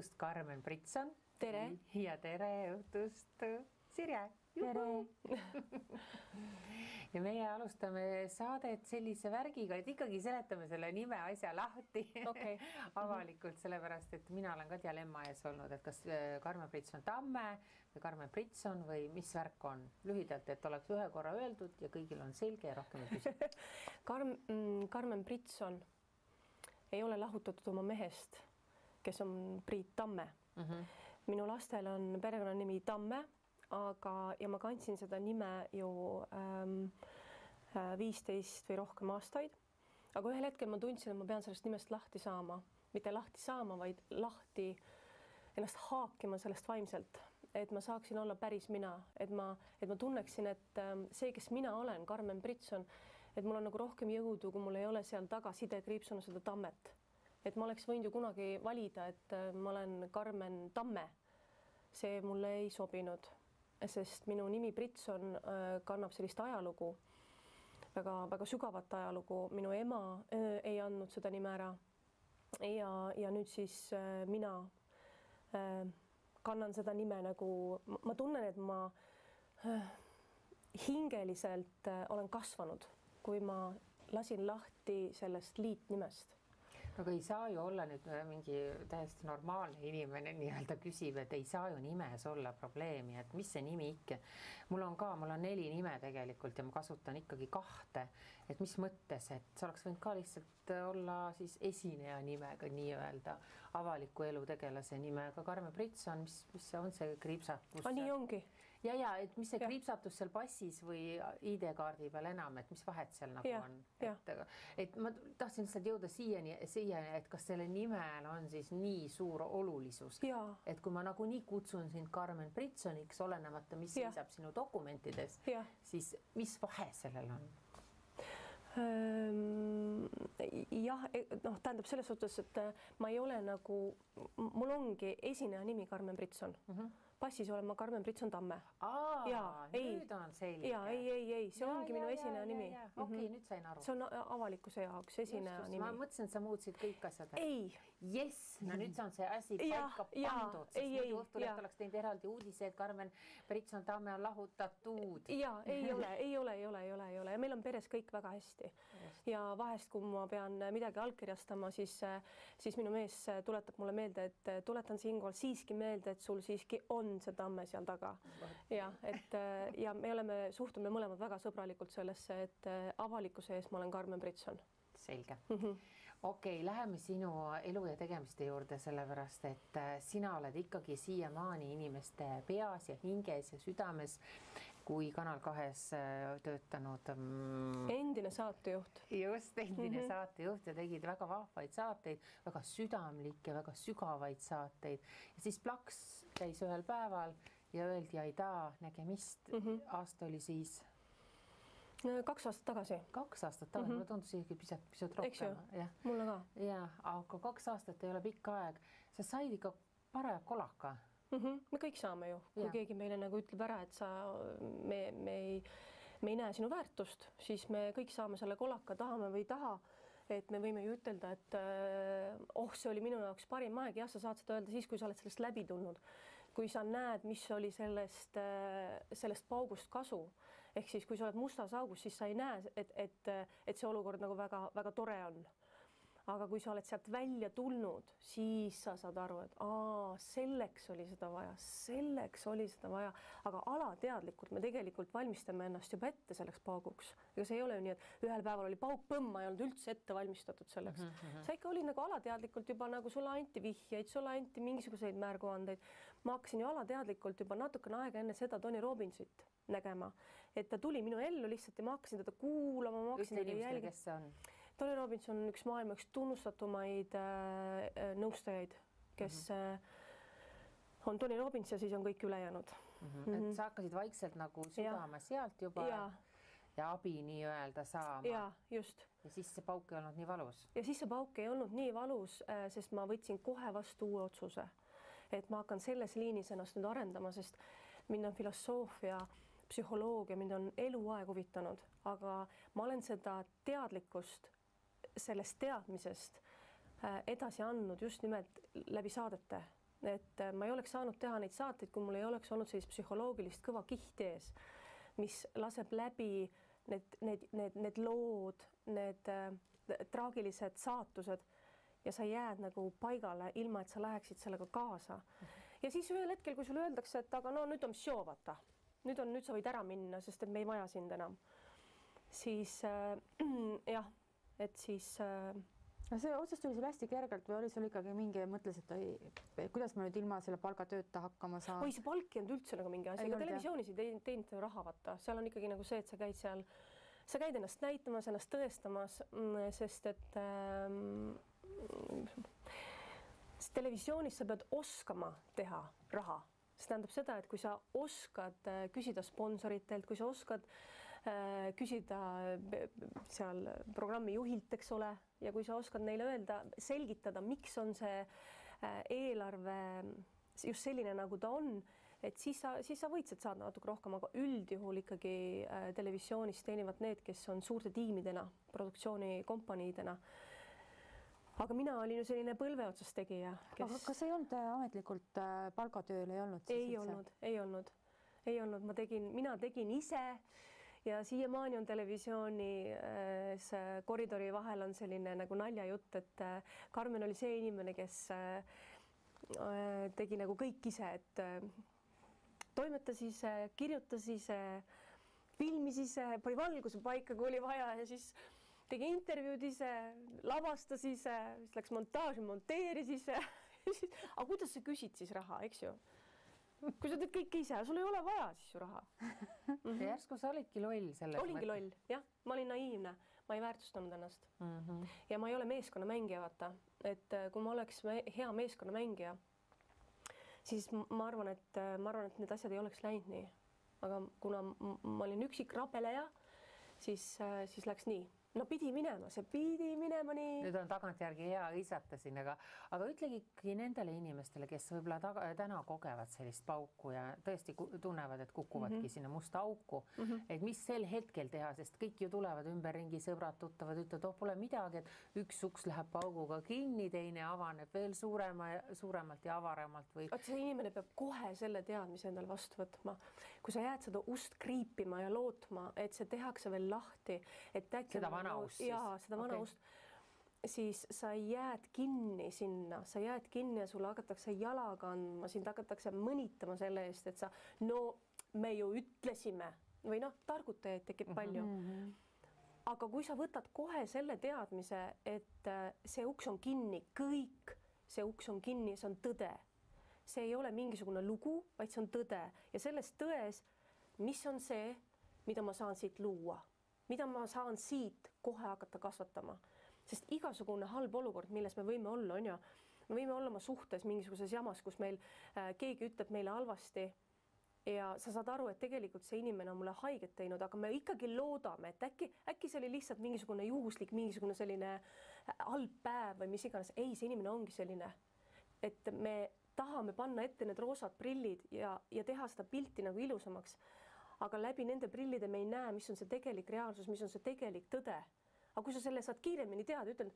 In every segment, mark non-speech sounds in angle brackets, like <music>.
õhtust, Karmen Britson. tere! ja tere õhtust, Sirje! tere! <laughs> ja meie alustame saadet sellise värgiga, et ikkagi seletame selle nime asja lahti <laughs> okay. avalikult, sellepärast et mina olen ka dilemma ees olnud, et kas äh, Karmen Britson Tamme või Karmen Britson või mis värk on lühidalt, et oleks ühe korra öeldud ja kõigil on selge ja rohkem ei küsi <laughs> Karm-, mm, Karmen Britson ei ole lahutatud oma mehest, kes on Priit Tamme mm. -hmm. minu lastel on perekonnanimi Tamme aga, ja ma kandsin seda nime ju ähm, äh, viisteist või rohkem aastaid. aga ühel hetkel ma tundsin, et ma pean sellest nimest lahti saama, mitte lahti saama, vaid lahti ennast haakima sellest vaimselt, et ma saaksin olla päris mina, et ma, et ma tunneksin, et ähm, see, kes mina olen, Karmen Britson, et mul on nagu rohkem jõudu, kui mul ei ole seal taga sidekriipsuna seda tammet. Et ma oleks võinud ju kunagi valida, et äh, ma olen Karmen Tamme. see mulle ei sobinud sest minu nimi Britson äh, kannab sellist ajalugu väga,, väga-väga sügavat ajalugu, minu ema äh, ei andnud seda nime ära. ja, ja nüüd siis äh, mina kannan seda nime nagu, ma tunnen, et ma hingeliselt olen kasvanud, kui ma lasin lahti sellest liitnimest aga ei saa ju olla nüüd äh, mingi täiesti normaalne inimene <laughs> nii-öelda küsib, et ei saa ju nimes olla probleemi, et mis see nimi ikka. mul on ka, mul on neli nime tegelikult ja ma kasutan ikkagi kahte, et mis mõttes, et see oleks võinud ka lihtsalt olla siis esineja nimega nii-öelda avaliku elu tegelase nimega Karmen Britson, mis, mis see on see kriipsakus? nii ongi ja, ja et mis see ja. kriipsatus seal passis või ID-kaardi peal enam, et mis vahet seal nagu ja. on, et, et ma tahtsin lihtsalt jõuda siiani, siiani, et kas sellel nimel on siis nii suur olulisus, et kui ma nagunii kutsun sind Karmen Britsoniks, olenemata, mis ja. seisab sinu dokumentides, siis mis vahe sellel on? jah, e, noh, tähendab selles suhtes, et ma ei ole nagu, mul ongi esineja nimi Karmen Britson mm. -hmm passis olen ma Karmen Britson Tamme. ja nüüd on selge. ja ei, ei, ei, see ja, ongi ja, minu esineja nimi. okei okay, mm, -hmm. nüüd sain aru. see on avalikkuse jaoks esineja just, just, nimi. ma mõtlesin, et sa muutsid kõik asjad ära. ei. jess, no nüüd on see asi paika pandud, sest muidu Õhtuleht oleks teinud eraldi uudise, et Karmen Britson Tamme on lahutatud. ja ei ole, <laughs> ei ole, ei ole, ei ole, ei ole ja meil on peres kõik väga hästi. ja vahest, kui ma pean midagi allkirjastama, siis, siis minu mees tuletab mulle meelde, et tuletan siinkohal siiski meelde, et sul siiski on on see tamme seal taga. jah, et äh, ja me oleme, suhtume mõlemad väga sõbralikult sellesse, et äh, avalikkuse ees ma olen Karmen Britson. Selge. Mm -hmm.. okei okay,, läheme sinu elu ja tegemiste juurde, sellepärast et äh, sina oled ikkagi siiamaani inimeste peas ja hinges ja südames kui Kanal kahes töötanud mm,. endine saatejuht. just, endine mm -hmm. saatejuht ja tegid väga vahvaid saateid, väga südamlikke, väga sügavaid saateid ja siis plaks käis ühel päeval ja öeldi aidaa, nägemist mm. -hmm. aasta oli siis kaks aastat tagasi. kaks aastat tagasi mm, -hmm. mulle tundus isegi pisut, pisut rohkem. mulle ka. ja, aga kaks aastat ei ole pikk aeg. sa said ikka paraja kolaka mm. -hmm. me kõik saame ju, kui ja. keegi meile nagu ütleb ära, et sa, me, me ei, me ei näe sinu väärtust, siis me kõik saame selle kolaka, tahame või ei taha et me võime ju ütelda, et äh, oh, see oli minu jaoks parim aeg, jah, sa saad seda öelda siis, kui sa oled sellest läbi tulnud. kui sa näed, mis oli sellest, äh, sellest paugust kasu, ehk siis kui sa oled mustas augus, siis sa ei näe, et, et, et see olukord nagu väga-väga tore on aga kui sa oled sealt välja tulnud, siis sa saad aru, et aa, selleks oli seda vaja, selleks oli seda vaja, aga alateadlikult me tegelikult valmistame ennast juba ette selleks pauguks. ega see ei ole ju nii, et ühel päeval oli pauk põmm, ma ei olnud üldse ette valmistatud selleks mm. -hmm. sa ikka olid nagu alateadlikult juba nagu sulle anti vihjeid, sulle anti mingisuguseid märguandeid. ma hakkasin ju alateadlikult juba natukene aega enne seda Tony Robbinsit nägema, et ta tuli minu ellu lihtsalt ja ma hakkasin teda kuulama, ma hakkasin teda jälgima. kes see on? Tony Robbins on üks maailma üks tunnustatumaid äh, äh nõustajaid, kes mm -hmm. on Tony Robbins ja siis on kõik ülejäänud mm. -hmm. Mm -hmm. et sa hakkasid vaikselt nagu südama ja. sealt juba ja, ja abi nii-öelda saama. ja just. ja siis see pauk ei olnud nii valus. ja siis see pauk ei olnud nii valus, äh, sest ma võtsin kohe vastu uue otsuse, et ma hakkan selles liinis ennast nüüd arendama, sest mind on filosoofia psühholoogia mind on eluaeg huvitanud, aga ma olen seda teadlikkust sellest teadmisest äh, edasi andnud just nimelt läbi saadete. Et äh, ma ei oleks saanud teha neid saateid, kui mul ei oleks olnud sellist psühholoogilist kõva kihti ees, mis laseb läbi need, need, need, need lood, need äh, traagilised saatused ja sa jääd nagu paigale, ilma et sa läheksid sellega kaasa. ja siis ühel hetkel, kui sulle öeldakse, et aga no nüüd on show, vaata, nüüd on, nüüd sa võid ära minna, sest et me ei vaja sind enam, siis äh, <clears throat> jah, et siis äh, no see otsus tuli sul hästi kergelt või oli sul ikkagi mingi, mõtlesid, et oi, kuidas ma nüüd ilma selle palgatööta hakkama saan? oi, see palk ei olnud üldse nagu mingi asi, ega televisioonis ei teinud, teinud raha, vaata, seal on ikkagi nagu see, et sa käid seal, sa käid ennast näitamas, ennast tõestamas, mm, sest et ähm, televisioonis sa pead oskama teha raha, see tähendab seda, et kui sa oskad äh, küsida sponsoritelt, kui sa oskad küsida seal programmi juhilt, eks ole, ja kui sa oskad neile öelda, selgitada, miks on see äh, eelarve just selline, nagu ta on, et siis sa, siis sa võid sealt saada natuke rohkem, aga üldjuhul ikkagi äh, televisioonis teenivad need, kes on suurte tiimidena, produktsioonikompaniidena. aga mina olin ju selline põlve otsas tegija kes.... aga kas ei olnud äh, ametlikult palgatööl ei olnud? ei olnud, ei olnud, ei olnud, ma tegin, mina tegin ise ja siiamaani on televisioonis äh, koridori vahel on selline nagu naljajutt, et äh, Karmen oli see inimene, kes äh, tegi nagu kõik ise, et toimetas ise, kirjutas ise, filmis ise, pani valguse paika, kui oli vaja ja siis tegi intervjuud ise, lavastas ise, siis läks montaaži, monteeris ise. <laughs> Aga kuidas sa küsid siis raha, eks ju kui sa teed kõike ise, sul ei ole vaja siis ju raha <laughs> mm. -hmm. järsku sa olidki loll selles olingi mõttes. loll, jah, ma olin naiivne, ma ei väärtustanud ennast mm. -hmm. ja ma ei ole meeskonnamängija, vaata, et äh, kui ma oleks hea meeskonnamängija, siis ma arvan, et äh, ma arvan, et need asjad ei oleks läinud nii. aga kuna ma olin üksik rabeleja, siis, äh, siis läks nii no pidi minema, see pidi minema nii. nüüd on tagantjärgi hea hõisata siin, aga, aga ütlegi ikkagi nendele inimestele, kes võib-olla taga, täna kogevad sellist pauku ja tõesti tunnevad, et kukuvadki mm -hmm. sinna musta auku mm, -hmm. et mis sel hetkel teha, sest kõik ju tulevad ümberringi, sõbrad, tuttavad ütlevad, oh pole midagi, et üks uks läheb pauguga kinni, teine avaneb veel suurema, suuremalt ja avaramalt või. vot see inimene peab kohe selle teadmise endale vastu võtma, kui sa jääd seda ust kriipima ja lootma, et see tehakse veel lahti, et äkki seda vana ust siis? jaa, seda vana okay. siis sa jääd kinni sinna, sa jääd kinni ja sulle hakatakse jalaga andma, sind hakatakse mõnitama selle eest, et sa no me ju ütlesime või noh, targutajaid tekib palju mm. -hmm. aga kui sa võtad kohe selle teadmise, et äh, see uks on kinni, kõik see uks on kinni, see on tõde. see ei ole mingisugune lugu, vaid see on tõde ja selles tões, mis on see, mida ma saan siit luua mida ma saan siit kohe hakata kasvatama, sest igasugune halb olukord, milles me võime olla, on ju, me võime olla oma suhtes mingisuguses jamas, kus meil äh, keegi ütleb meile halvasti ja sa saad aru, et tegelikult see inimene on mulle haiget teinud, aga me ikkagi loodame, et äkki, äkki see oli lihtsalt mingisugune juhuslik, mingisugune selline äh, halb päev või mis iganes. ei, see inimene ongi selline, et me tahame panna ette need roosad prillid ja, ja teha seda pilti nagu ilusamaks aga läbi nende prillide me ei näe, mis on see tegelik reaalsus, mis on see tegelik tõde. aga kui sa selle saad kiiremini teada, ütled,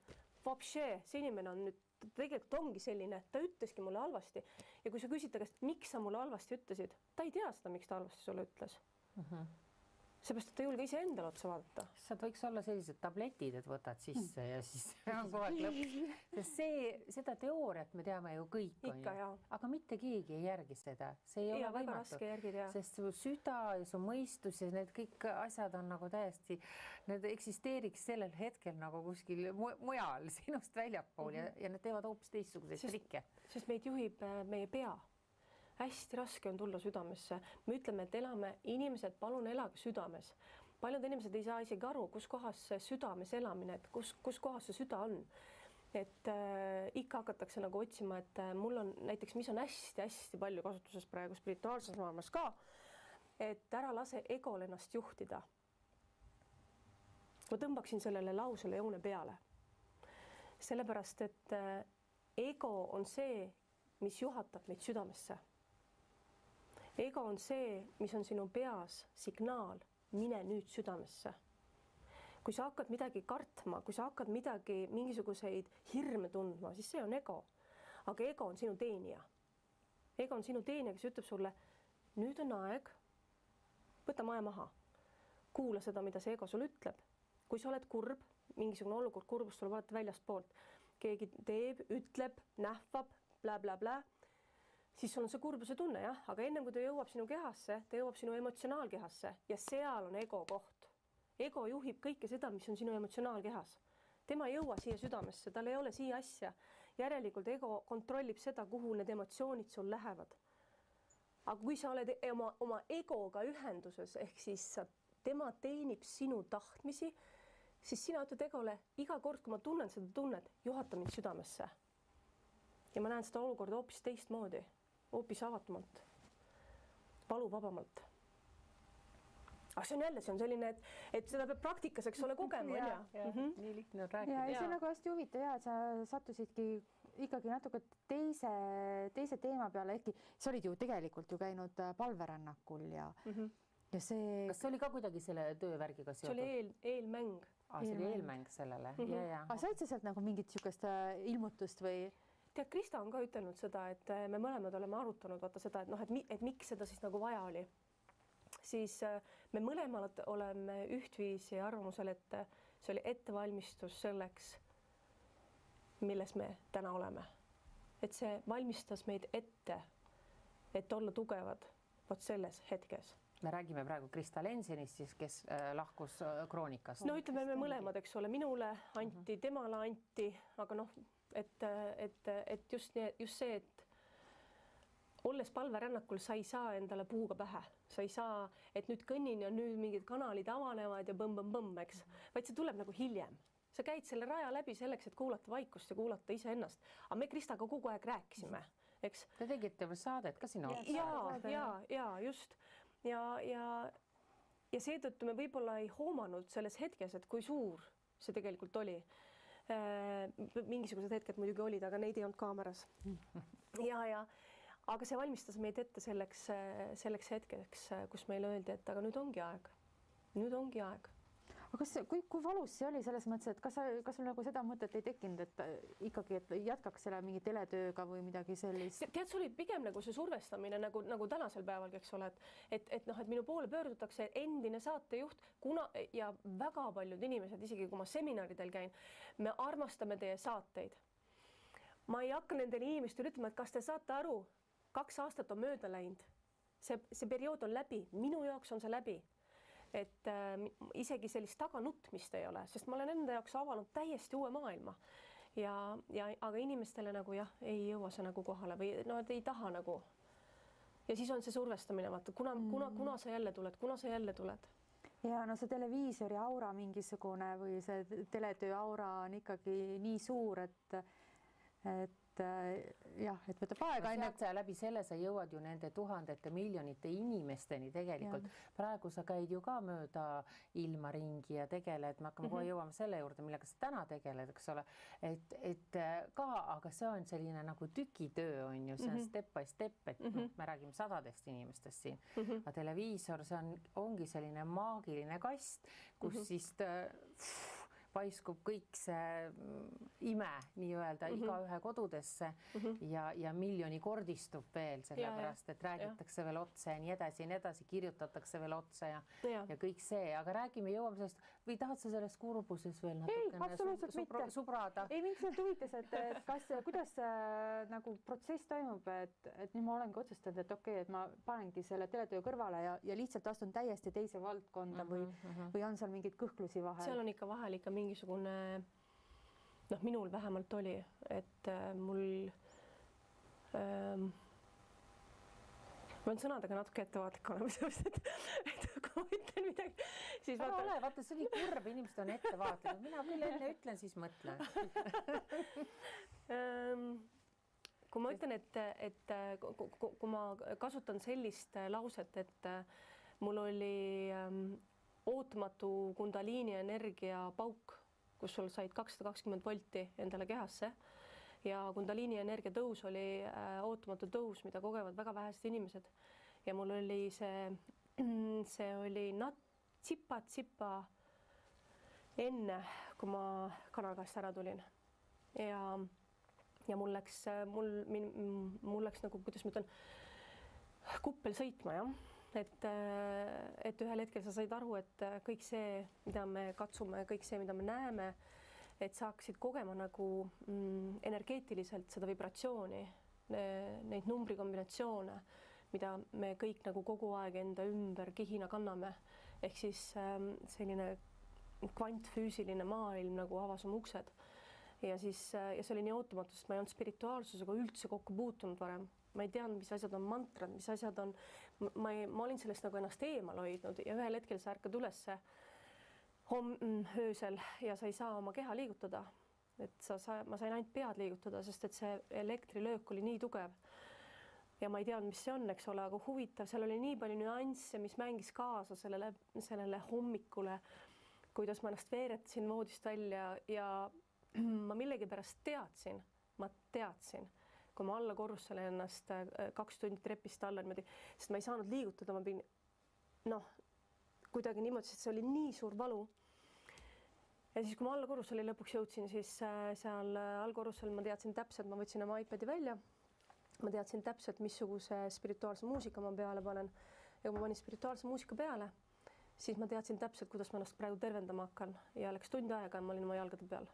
see inimene on nüüd tegelikult ongi selline, ta ütleski mulle halvasti ja kui sa küsid ta käest, miks sa mulle halvasti ütlesid, ta ei tea seda, miks ta halvasti sulle ütles mm. -hmm seepärast, et ei julge iseendale otsa vaadata. sealt võiks olla sellised tabletid, et võtad sisse mm. ja siis on kogu aeg lõpp. sest see, seda teooriat me teame ju kõik, onju, aga mitte keegi ei järgi seda, see ei ja, ole võimatu. sest su süda ja su mõistus ja need kõik asjad on nagu täiesti, need eksisteeriks sellel hetkel nagu kuskil mujal <laughs> sinust väljapool mm -hmm. ja, mhm. ja need teevad hoopis teistsuguseid trikke. sest meid juhib äh, meie pea hästi raske on tulla südamesse. me ütleme, et elame, inimesed, palun elage südames. paljud inimesed ei saa isegi aru, kus kohas see südames elamine, et kus, kus kohas see süda on. et äh, ikka hakatakse nagu otsima, et äh, mul on näiteks, mis on hästi-hästi palju kasutuses praegu spirituaalses maailmas ka, et ära lase egol ennast juhtida. ma tõmbaksin sellele lausele joone peale. sellepärast, et äh, ego on see, mis juhatab meid südamesse ego on see, mis on sinu peas signaal, mine nüüd südamesse. kui sa hakkad midagi kartma, kui sa hakkad midagi, mingisuguseid hirme tundma, siis see on ego. aga ego on sinu teenija. ego on sinu teenija, kes ütleb sulle, nüüd on aeg, võta maja maha, kuula seda, mida see ego sulle ütleb. kui sa oled kurb, mingisugune olukord, kurbus tuleb alati väljastpoolt, keegi teeb, ütleb, nähvab bla,, blablabla, siis sul on see kurbuse tunne jah, aga ennem kui ta jõuab sinu kehasse, ta jõuab sinu emotsionaalkehasse ja seal on ego koht. ego juhib kõike seda, mis on sinu emotsionaalkehas. tema ei jõua siia südamesse, tal ei ole siia asja järelikult ego kontrollib seda, kuhu need emotsioonid sul lähevad. aga kui sa oled oma, oma egoga ühenduses, ehk siis tema teenib sinu tahtmisi, siis sina ütled egole iga kord, kui ma tunnen seda tunnet, juhata mind südamesse. ja ma näen seda olukorda hoopis teistmoodi, hoopis avatumalt, valuvabamalt aga see on jälle, see on selline, et, et seda peab praktikas, eks ole, kogema <laughs> onju. Mhm. nii lihtne on rääkida. ja, see on nagu hästi huvitav ja sa sattusidki ikkagi natuke teise, teise teema peale, ehkki sa olid ju tegelikult ju käinud äh, palverännakul ja mm, -hmm. ja see. kas see oli ka kuidagi selle töövärgiga seotud? see oli eel, eelmäng. aa, see oli eelmäng sellele mm, -hmm. ja, ja. aga said sa sealt nagu mingit niisugust äh, ilmutust või? Tead, Krista on ka ütelnud seda, et äh, me mõlemad oleme arutanud vaata seda, et noh, et, et miks seda siis nagu vaja oli siis äh, me mõlemad oleme ühtviisi arvamusel, et äh, see oli ettevalmistus selleks, milles me täna oleme. et see valmistas meid ette, et olla tugevad vot selles hetkes me räägime praegu Krista Lensenist siis, kes lahkus Kroonikast. no ütleme, me mõlemad, eks ole, minule anti uh, -huh. temale anti, aga noh, et, et, et just nii, just see, et olles palverännakul, sa ei saa endale puuga pähe, sa ei saa, et nüüd kõnnin ja nüüd mingid kanalid avanevad ja põmm-põmm-põmm, eks, vaid see tuleb nagu hiljem. sa käid selle raja läbi selleks, et kuulata vaikust ja kuulata iseennast, aga me Kristaga kogu aeg rääkisime, eks. Te tegite veel saadet ka sinu otsa? ja, ja, ja just ja, ja, ja seetõttu me võib-olla ei hoomanud selles hetkes, et kui suur see tegelikult oli mingisugused hetked muidugi olid, aga neid ei olnud kaameras. <laughs> ja, ja aga see valmistas meid ette selleks, selleks hetkeks, kus meile öeldi, et aga nüüd ongi aeg, nüüd ongi aeg aga kas, kui, kui valus see oli selles mõttes, et kas sa, kas sul nagu seda mõtet ei tekkinud, et ikkagi, et jätkaks selle mingi teletööga või midagi sellist? tead, see oli pigem nagu see survestamine nagu, nagu tänasel päevalgi, eks ole, et, et, et noh, et minu poole pöördutakse endine saatejuht, kuna ja väga paljud inimesed, isegi kui ma seminaridel käin, me armastame teie saateid. ma ei hakka nendele inimestele ütlema, et kas te saate aru, kaks aastat on mööda läinud, see, see periood on läbi, minu jaoks on see läbi. Et äh, isegi sellist taganutmist ei ole, sest ma olen enda jaoks avanud täiesti uue maailma ja, ja aga inimestele nagu jah, ei jõua see nagu kohale või no nad ei taha nagu. ja siis on see survestamine, vaata, kuna mm., kuna, kuna sa jälle tuled, kuna sa jälle tuled ja no see televiisori aura mingisugune või see teletöö aura on ikkagi nii suur, et et et äh, jah, et võtab aega no, enne. läbi selle sa jõuad ju nende tuhandete miljonite inimesteni tegelikult. praegu sa käid ju ka mööda ilma ringi ja tegeled, me hakkame mm -hmm. kohe jõuama selle juurde, millega sa täna tegeled, eks ole. et, et äh, ka, aga see on selline nagu tükitöö on ju, see on mm -hmm. step by step, et mm -hmm. noh, me räägime sadadest inimestest siin mm. -hmm. aga televiisor, see on, ongi selline maagiline kast, kus mm -hmm. siis ta, pff, paiskub kõik see mm, ime nii-öelda mm -hmm. igaühe kodudesse mm -hmm. ja, ja miljonikordistub veel sellepärast, et räägitakse ja. veel otse ja nii edasi ja nii edasi, kirjutatakse veel otse ja, ja., ja kõik see, aga räägime, jõuame sellest või tahad sa selles kurbuses veel natukene sub, subra, subrada? ei, mind see huvitas, et, <laughs> kas, kuidas äh, nagu protsess toimub, et, et nüüd ma olengi otsustanud, et okei okay,, et ma panengi selle teletöö kõrvale ja, ja lihtsalt astun täiesti teise valdkonda mm -hmm, või mm, -hmm. või on seal mingeid kõhklusi vahel? seal on ikka vahel ikka mingi mingisugune noh, minul vähemalt oli, et äh, mul ähm, ma pean sõnadega natuke ettevaatlik olema, sellepärast <laughs> et, et kui ma ütlen midagi, siis ära vaata... ole, vaata, see nii kurb, inimesed on ettevaatlikud, mina küll enne ütlen, siis mõtlen. Ähm, kui ma ütlen, et, et kui ma kasutan sellist lauset, et mul oli ähm, ootamatu kundaliini energia pauk kus sul said kakssada kakskümmend volti endale kehasse ja Kundaliini energia tõus oli äh, ootamatu tõus, mida kogevad väga vähesed inimesed. ja mul oli see, <clears throat> see oli nat-, tsipa-tsipa enne, kui ma kanal käest ära tulin. ja ja mul läks, mul, mul läks nagu, kuidas ma ütlen, kuppel sõitma jah, et, et ühel hetkel sa said aru, et kõik see, mida me katsume, kõik see, mida me näeme, et saaksid kogema nagu mm, energeetiliselt seda vibratsiooni, neid numbrikombinatsioone, mida me kõik nagu kogu aeg enda ümber kihina kanname, ehk siis ähm, selline kvantfüüsiline maailm nagu avas oma uksed. Ja siis ja see oli nii ootamatu, sest ma ei olnud spirituaalsusega üldse kokku puutunud varem, ma ei teadnud, mis asjad on mantrad, mis asjad on, ma ei, ma olin sellest nagu ennast eemal hoidnud ja ühel hetkel sa ärkad ülesse homm-, öösel ja sa ei saa oma keha liigutada. et sa, sa, ma sain ainult pead liigutada, sest et see elektrilöök oli nii tugev. ja ma ei teadnud, mis see on, eks ole, aga huvitav, seal oli nii palju nüansse, mis mängis kaasa sellele, sellele hommikule, kuidas ma ennast veeretasin voodist välja ja <clears throat> ma millegipärast teadsin, ma teadsin, kui ma alla korrusele ennast äh, kaks tundi trepist alla niimoodi, sest ma ei saanud liigutada, ma pidin noh, kuidagi niimoodi, sest see oli nii suur valu. ja siis, kui ma alla korrusele lõpuks jõudsin, siis äh, seal äh, allkorrusel ma teadsin täpselt, ma võtsin oma iPadi välja. ma teadsin täpselt, missuguse spirituaalse muusika ma peale panen ja kui ma panin spirituaalse muusika peale, siis ma teadsin täpselt, kuidas ma ennast praegu tervendama hakkan ja läks tund aega ja ma olin oma jalgade peal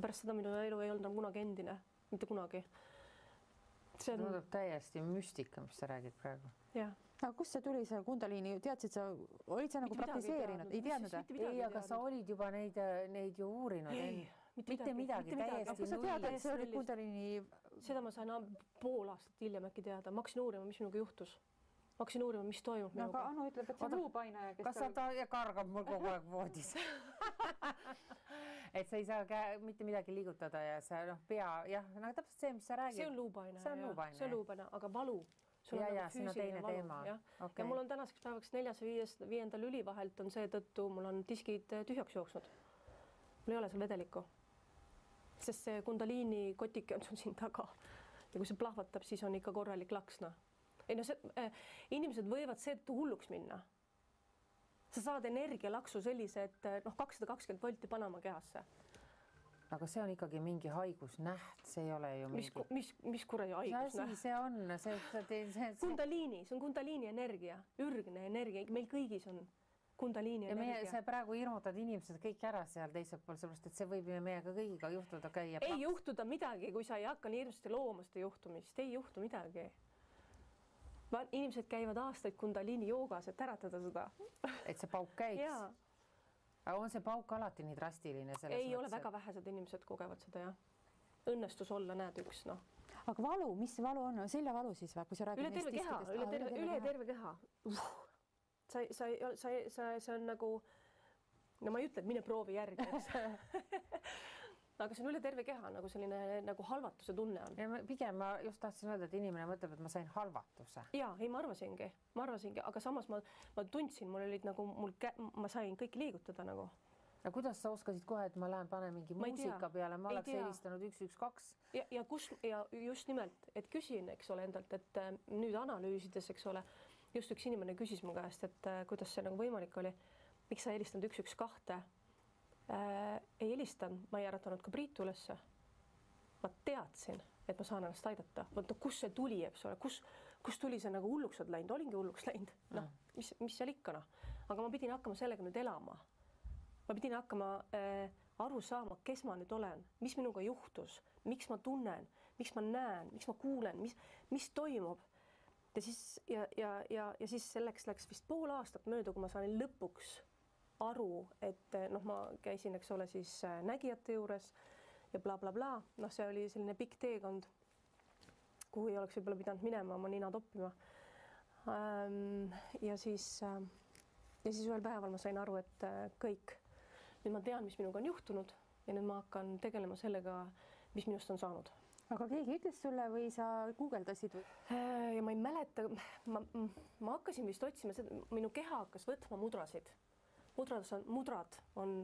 pärast seda minu elu ei olnud enam kunagi endine, mitte kunagi. see on... tundub täiesti müstika, mis sa räägid praegu. jah aga kust see tuli, see Kundaliini, teadsid sa, olid sa nagu praktiseerinud, ei teadnud või? ei, aga sa olid juba neid, neid ju uurinud. ei, mitte, mitte midagi, midagi, täiesti nulli. sa tead, et see oli Kundaliini? seda ma sain pool aastat hiljem äkki teada, ma hakkasin uurima, mis minuga juhtus ma hakkasin uurima, mis toimub no, minuga. aga Anu ütleb, et see on luupainaja, kas ta ja kargab mul kogu aeg voodis <laughs> et sa ei saa käe, mitte midagi liigutada ja sa noh, pea jah, no täpselt see, mis sa räägid. see on luupainaja, see on luupainaja, aga valu. Ja, ja on teine valu, teema. Okay. ja mul on tänaseks päevaks neljas ja viies, viienda lüli vahelt on seetõttu mul on diskid tühjaks jooksnud. mul ei ole seal vedelikku. sest see Kundaliini kotike on sul siin taga ja kui see plahvatab, siis on ikka korralik laks, noh ei no see äh,, inimesed võivad seetõttu hulluks minna. sa saad energialaksu sellise, et noh, kakssada kakskümmend volti Panama kehasse. Aga see on ikkagi mingi haigusnäht, see ei ole ju mingi. mis, mis, mis kuradi haigusnäht? see on, see, see, see, see. Kundaliini, see on kundaliini energia, ürgne energia, meil kõigis on kundaliini ja energia. meie, sa praegu hirmutad inimesed kõik ära seal teisel pool, sellepärast et see võib ju meiega kõigiga juhtuda, käia. ei juhtuda midagi, kui sa ei hakka nii hirmsasti looma seda juhtumist, ei juhtu midagi inimesed käivad aastaid Kundaliini joogas, et äratada seda. et see pauk käiks? Aga on see pauk alati nii drastiline? ei mõttes, ole, väga vähesed inimesed kogevad seda jah. õnnestus olla, näed, üks noh. aga valu, mis see valu on, seljavalu siis või, kui sa räägid üle terve keha, üle terve, üle terve keha. sa, sa, sa, sa, see on nagu, no ma ei ütle, et mine proovi järgi, eks aga see on üle terve keha nagu selline nagu halvatuse tunne on. pigem ma just tahtsin öelda, et inimene mõtleb, et ma sain halvatuse. ja ei, ma arvasingi, ma arvasingi, aga samas ma, ma tundsin, mul olid nagu mul, ma sain kõiki liigutada nagu. aga kuidas sa oskasid kohe, et ma lähen panen mingi ma muusika peale, ma oleks helistanud üks, üks, kaks. ja, ja kus ja just nimelt, et küsin, eks ole endalt, et äh, nüüd analüüsides, eks ole, just üks inimene küsis mu käest, et äh, kuidas see nagu võimalik oli, miks sa ei helistanud üks, üks, kahte äh, ei helistanud, ma ei äratanud ka Priitu ülesse. ma teadsin, et ma saan ennast aidata, vot no kust see tuli, eks ole, kus, kust tuli see nagu hulluks oled läinud, olingi hulluks läinud, noh, mis, mis seal ikka noh, aga ma pidin hakkama sellega nüüd elama. ma pidin hakkama äh, aru saama, kes ma nüüd olen, mis minuga juhtus, miks ma tunnen, miks ma näen, miks ma kuulen, mis, mis toimub. Ja siis ja, ja, ja, ja siis selleks läks vist pool aastat mööda, kui ma sain lõpuks aru, et eh, noh, ma käisin, eks ole, siis eh, nägijate juures ja blablabla bla, bla. noh, see oli selline pikk teekond, kuhu ei oleks võib-olla pidanud minema oma nina toppima. Ja siis, eh, ja siis ühel päeval ma sain aru, et kõik, nüüd ma tean, mis minuga on juhtunud ja nüüd ma hakkan tegelema sellega, mis minust on saanud aga keegi ütles sulle või sa guugeldasid või? ja ma ei mäleta, ma, ma hakkasin vist otsima seda, minu keha hakkas võtma mudrasid mudrades on, mudrad on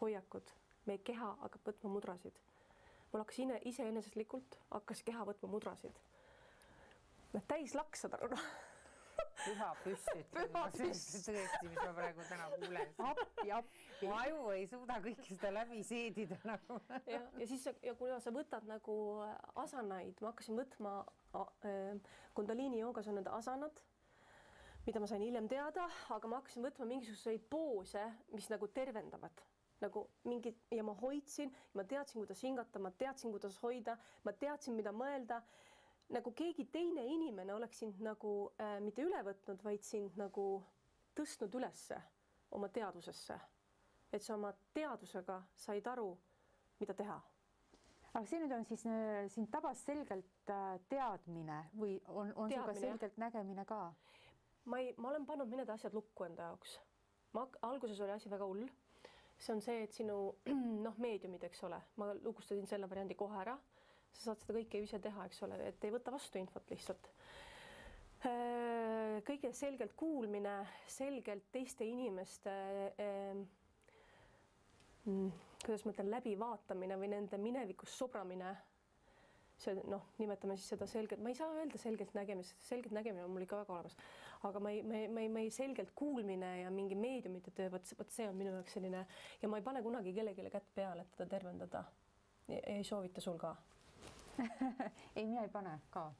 hoiakud, meie keha hakkab võtma mudrasid. mul hakkas ine, iseeneseslikult hakkas keha võtma mudrasid. noh, täis laks, saad aru, noh püha püstüt. <laughs> Püha tõesti, mis ma praegu täna kuulen. appi, appi. mu aju ei suuda kõike seda läbi seedida nagu. ja, ja siis ja kuna sa võtad nagu asanaid, ma hakkasin võtma äh, Kundaliini joogas on need asanad, mida ma sain hiljem teada, aga ma hakkasin võtma mingisuguseid poose, mis nagu tervendavad nagu mingi ja ma hoidsin, ma teadsin, kuidas hingata, ma teadsin, kuidas hoida, ma teadsin, mida mõelda nagu keegi teine inimene oleks sind nagu äh, mitte üle võtnud, vaid sind nagu tõstnud ülesse oma teadvusesse. et sa oma teadvusega said aru, mida teha. aga see nüüd on siis, äh, sind tabas selgelt äh, teadmine või on, on sul ka selgelt nägemine ka? Ma ei, ma olen pannud mõned asjad lukku enda jaoks. ma alguses oli asi väga hull. see on see, et sinu <clears throat> noh, meediumid, eks ole, ma lukustasin selle variandi kohe ära sa saad seda kõike ise teha, eks ole, et ei võta vastu infot lihtsalt. Äh, kõige selgelt kuulmine, selgelt teiste inimeste eh, kuidas ma ütlen, läbivaatamine või nende minevikus sobramine. see noh, nimetame siis seda selgelt, ma ei saa öelda selgelt nägemist, selgelt nägemine on mul ikka väga olemas, aga ma ei, ma ei, ma ei, ma ei selgelt kuulmine ja mingi meediumite töö, vot, vot see on minu jaoks selline ja ma ei pane kunagi kellelegi kätt peale, et teda tervendada. ei soovita sul ka <laughs> ei, mina ei pane ka.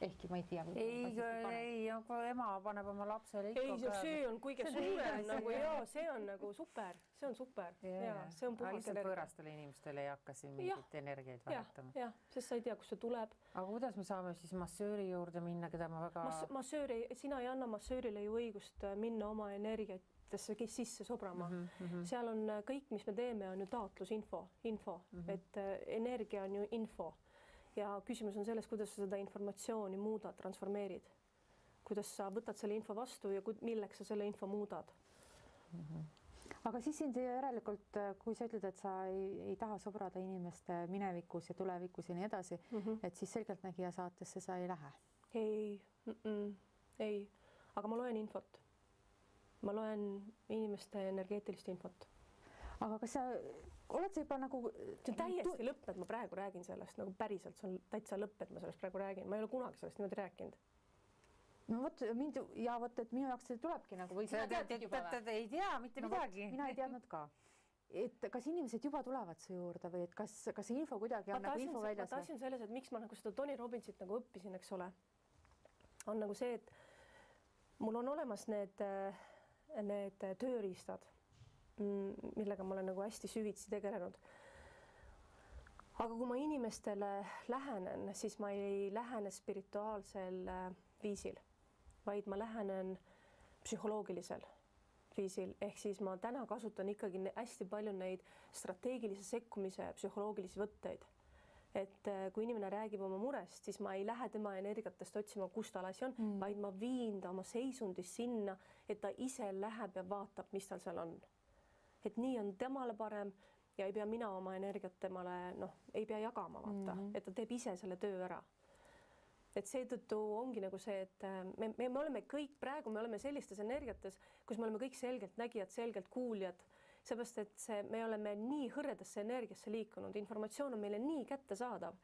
Ehkki ma ei tea. ei, ei, aga ema paneb oma lapsele ikka. ei, see on kõige suurem nagu ja see on nagu super, see on super yeah. ja see on puhas energia. võõrastele inimestele ei hakka siin mingit energiaid vahetama. jah, sest sa ei tea, kust see tuleb. aga kuidas me saame siis massööri juurde minna, keda ma väga Mass. massööri, sina ei anna massöörile ju õigust äh, minna oma energiat kes sisse sobrama mm. -hmm. seal on äh, kõik, mis me teeme, on ju taotlusinfo, info mm, -hmm. et äh, energia on ju info ja küsimus on selles, kuidas sa seda informatsiooni muudad, transformeerid. kuidas sa võtad selle info vastu ja milleks sa selle info muudad mm. -hmm aga siis sind järelikult, kui sa ütled, et sa ei, ei taha sobrada inimeste minevikus ja tulevikus ja nii edasi mm, -hmm. et siis Selgeltnägija saatesse sa ei lähe? ei mm, -mm, ei, aga ma loen infot. ma loen inimeste energeetilist infot. aga kas sa oled sa juba nagu. see on täiesti tu... lõpp, et ma praegu räägin sellest nagu päriselt, see on täitsa lõpp, et ma sellest praegu räägin, ma ei ole kunagi sellest niimoodi rääkinud. no vot mind ja vot, et minu jaoks see tulebki nagu või. ei tea mitte no, midagi. mina ei teadnud ka et kas inimesed juba tulevad su juurde või et kas, kas see info kuidagi on nagu info väljas? asi on selles, et miks ma nagu seda Tony Robbinsit nagu õppisin, eks ole, on nagu see, et mul on olemas need, need tööriistad millega ma olen nagu hästi süvitsi tegelenud. aga kui ma inimestele lähenen, siis ma ei lähene spirituaalsel äh, viisil, vaid ma lähenen psühholoogilisel viisil, ehk siis ma täna kasutan ikkagi hästi palju neid strateegilise sekkumise psühholoogilisi võtteid. et äh, kui inimene räägib oma murest, siis ma ei lähe tema energiatest otsima, kus tal asi on mm., vaid ma viin ta oma seisundis sinna, et ta ise läheb ja vaatab, mis tal seal on et nii on temale parem ja ei pea mina oma energiat temale noh, ei pea jagama, vaata mm, -hmm. et ta teeb ise selle töö ära. et seetõttu ongi nagu see, et äh, me, me, me oleme kõik praegu, me oleme sellistes energiates, kus me oleme kõik selgeltnägijad, selgeltkuuljad, seepärast et see, me oleme nii hõredasse energiasse liikunud, informatsioon on meile nii kättesaadav.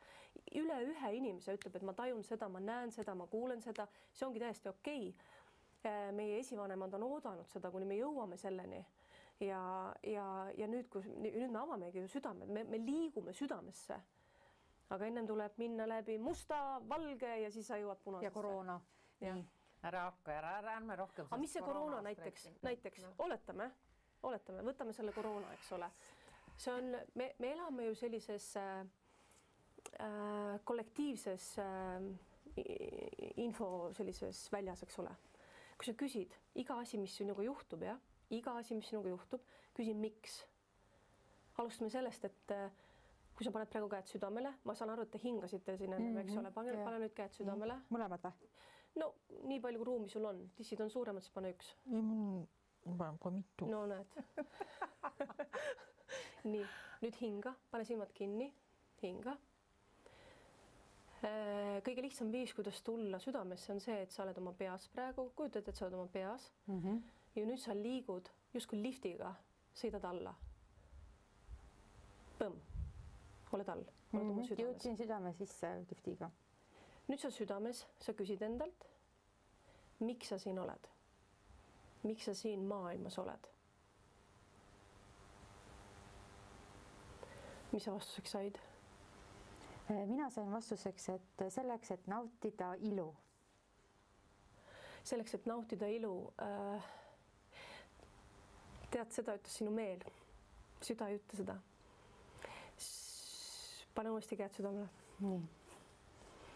üle ühe inimese ütleb, et ma tajun seda, ma näen seda, ma kuulen seda, see ongi täiesti okei okay. Äh, meie esivanemad on oodanud seda, kuni me jõuame selleni ja, ja, ja nüüd, kus nüüd me avamegi ju südamed, me, me liigume südamesse. aga ennem tuleb minna läbi musta, valge ja siis sa jõuad punasesse. ja koroona. ära hakka, ära, ära ärme rohkem. aga mis see koroona näiteks, näiteks no. oletame, oletame, võtame selle koroona, eks ole. see on, me, me elame ju sellises äh, äh, kollektiivses äh, info sellises väljas, eks ole. kui sa küsid iga asi, mis sinuga juhtub, jah iga asi, mis sinuga juhtub, küsi miks. alustame sellest, et äh, kui sa paned praegu käed südamele, ma saan aru, et te hingasite siin enne mm, -hmm. eks ole, pane yeah., pane nüüd käed südamele mm. -hmm. mõlemad või? no nii palju kui ruumi sul on, tissid on suuremad, siis pane üks. mul on ka mitu. no näed <laughs> nii, nüüd hinga, pane silmad kinni, hinga äh, kõige lihtsam viis, kuidas tulla südamesse, on see, et sa oled oma peas praegu, kujutad, et sa oled oma peas mm. -hmm ja nüüd sa liigud justkui liftiga, sõidad alla. Põmm, oled all, oled oma mhm, südames. jõudsin südame sisse liftiga. nüüd sa südames, sa küsid endalt, miks sa siin oled? miks sa siin maailmas oled? mis sa vastuseks said? mina sain vastuseks, et selleks, et nautida ilu. selleks, et nautida ilu äh,. Tead, seda ütles sinu meel, süda ei ütle seda. pane uuesti käed südamele. nii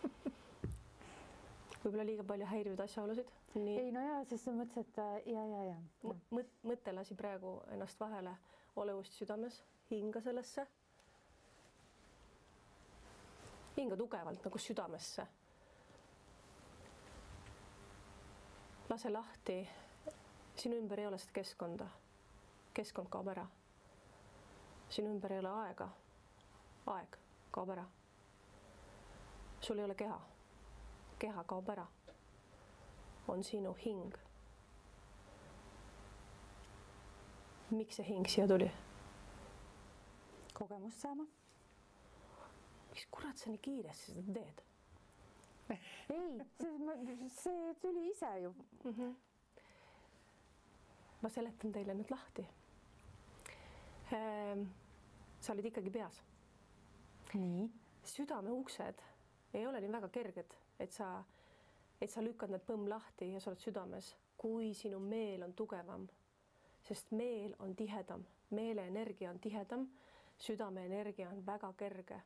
<laughs> võib-olla liiga palju häirivaid asjaolusid. ei no ja, selles mõttes, et äh, ja, ja, ja. mõt-, mõte lasi praegu ennast vahele, ole uuesti südames, hinga sellesse. hinga tugevalt nagu südamesse. lase lahti. sinu ümber ei ole seda keskkonda. Keskkond kaob ära. sinu ümber ei ole aega. aeg kaob ära. sul ei ole keha keha kaob ära, on sinu hing. miks see hing siia tuli? kogemust saama. miks kurat sa nii kiiresti seda teed? <laughs> ei, see, see tuli ise ju mm. -hmm. ma seletan teile nüüd lahti. Sa olid ikkagi peas. nii. südame uksed ei ole nii väga kerged et sa, et sa lükkad need põmm lahti ja sa oled südames, kui sinu meel on tugevam. sest meel on tihedam, meele energia on tihedam, südame energia on väga kerge.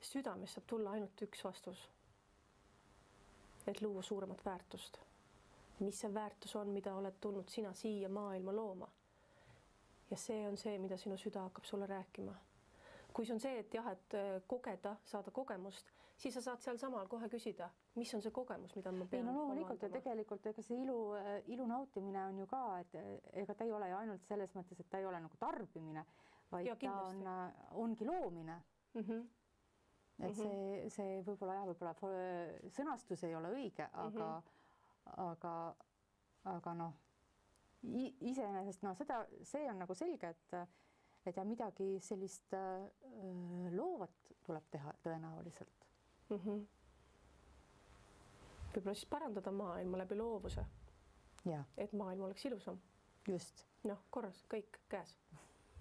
südamest saab tulla ainult üks vastus. et luua suuremat väärtust. mis see väärtus on, mida oled tulnud sina siia maailma looma? Ja see on see, mida sinu süda hakkab sulle rääkima kui see on see, et jah, et kogeda, saada kogemust, siis sa saad sealsamal kohe küsida, mis on see kogemus, mida ma pean. ei no loomulikult ja tegelikult ega see ilu, ilu nautimine on ju ka, et ega ta ei ole ju ainult selles mõttes, et ta ei ole nagu tarbimine, vaid ja, ta on, ongi loomine mm. -hmm. et see, mhm. see võib-olla jah, võib-olla sõnastus ei ole õige, aga mm, -hmm. aga, aga noh, iseenesest no seda, see on nagu selge, et et ja midagi sellist äh, loovat tuleb teha tõenäoliselt mm -hmm.. võib-olla siis parandada maailma läbi loovuse. et maailm oleks ilusam. just. noh, korras, kõik käes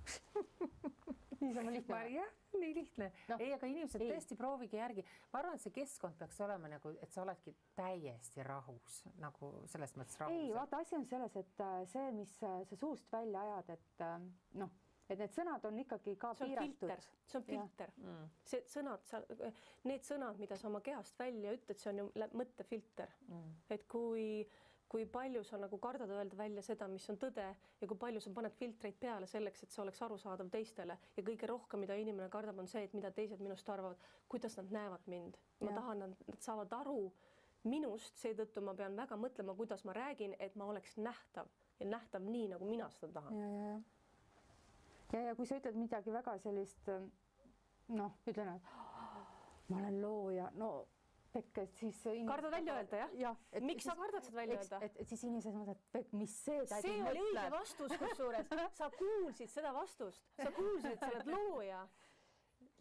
<laughs> niisama lihtne. jah, nii lihtne no,. ei, aga inimesed ei. tõesti proovige järgi. ma arvan, et see keskkond peaks olema nagu, et sa oledki täiesti rahus nagu selles mõttes rahus. ei, vaata, asi on selles, et äh, see, mis äh, sa suust välja ajad, et äh, noh et need sõnad on ikkagi ka see piiratud. see on filter, mm. see sõnad, sa, need sõnad, mida sa oma kehast välja ütled, see on ju mõttefilter mm.. et kui, kui palju sa nagu kardad öelda välja seda, mis on tõde ja kui palju sa paned filtreid peale selleks, et see oleks arusaadav teistele ja kõige rohkem, mida inimene kardab, on see, et mida teised minust arvavad, kuidas nad näevad mind. ma ja. tahan, nad saavad aru minust, seetõttu ma pean väga mõtlema, kuidas ma räägin, et ma oleks nähtav ja nähtav nii, nagu mina seda tahan. ja, ja, ja ja, ja kui sa ütled midagi väga sellist noh, ütlen, et ma olen looja, no Pekk, et siis inimesed... kardad välja öelda jah? Ja,? miks sa kardad seda välja öelda? et, siis inimesed mõtlevad, et Pekk, mis see tädi see oli õige vastus kusjuures, <laughs> sa kuulsid seda vastust, sa kuulsid, et sa oled looja.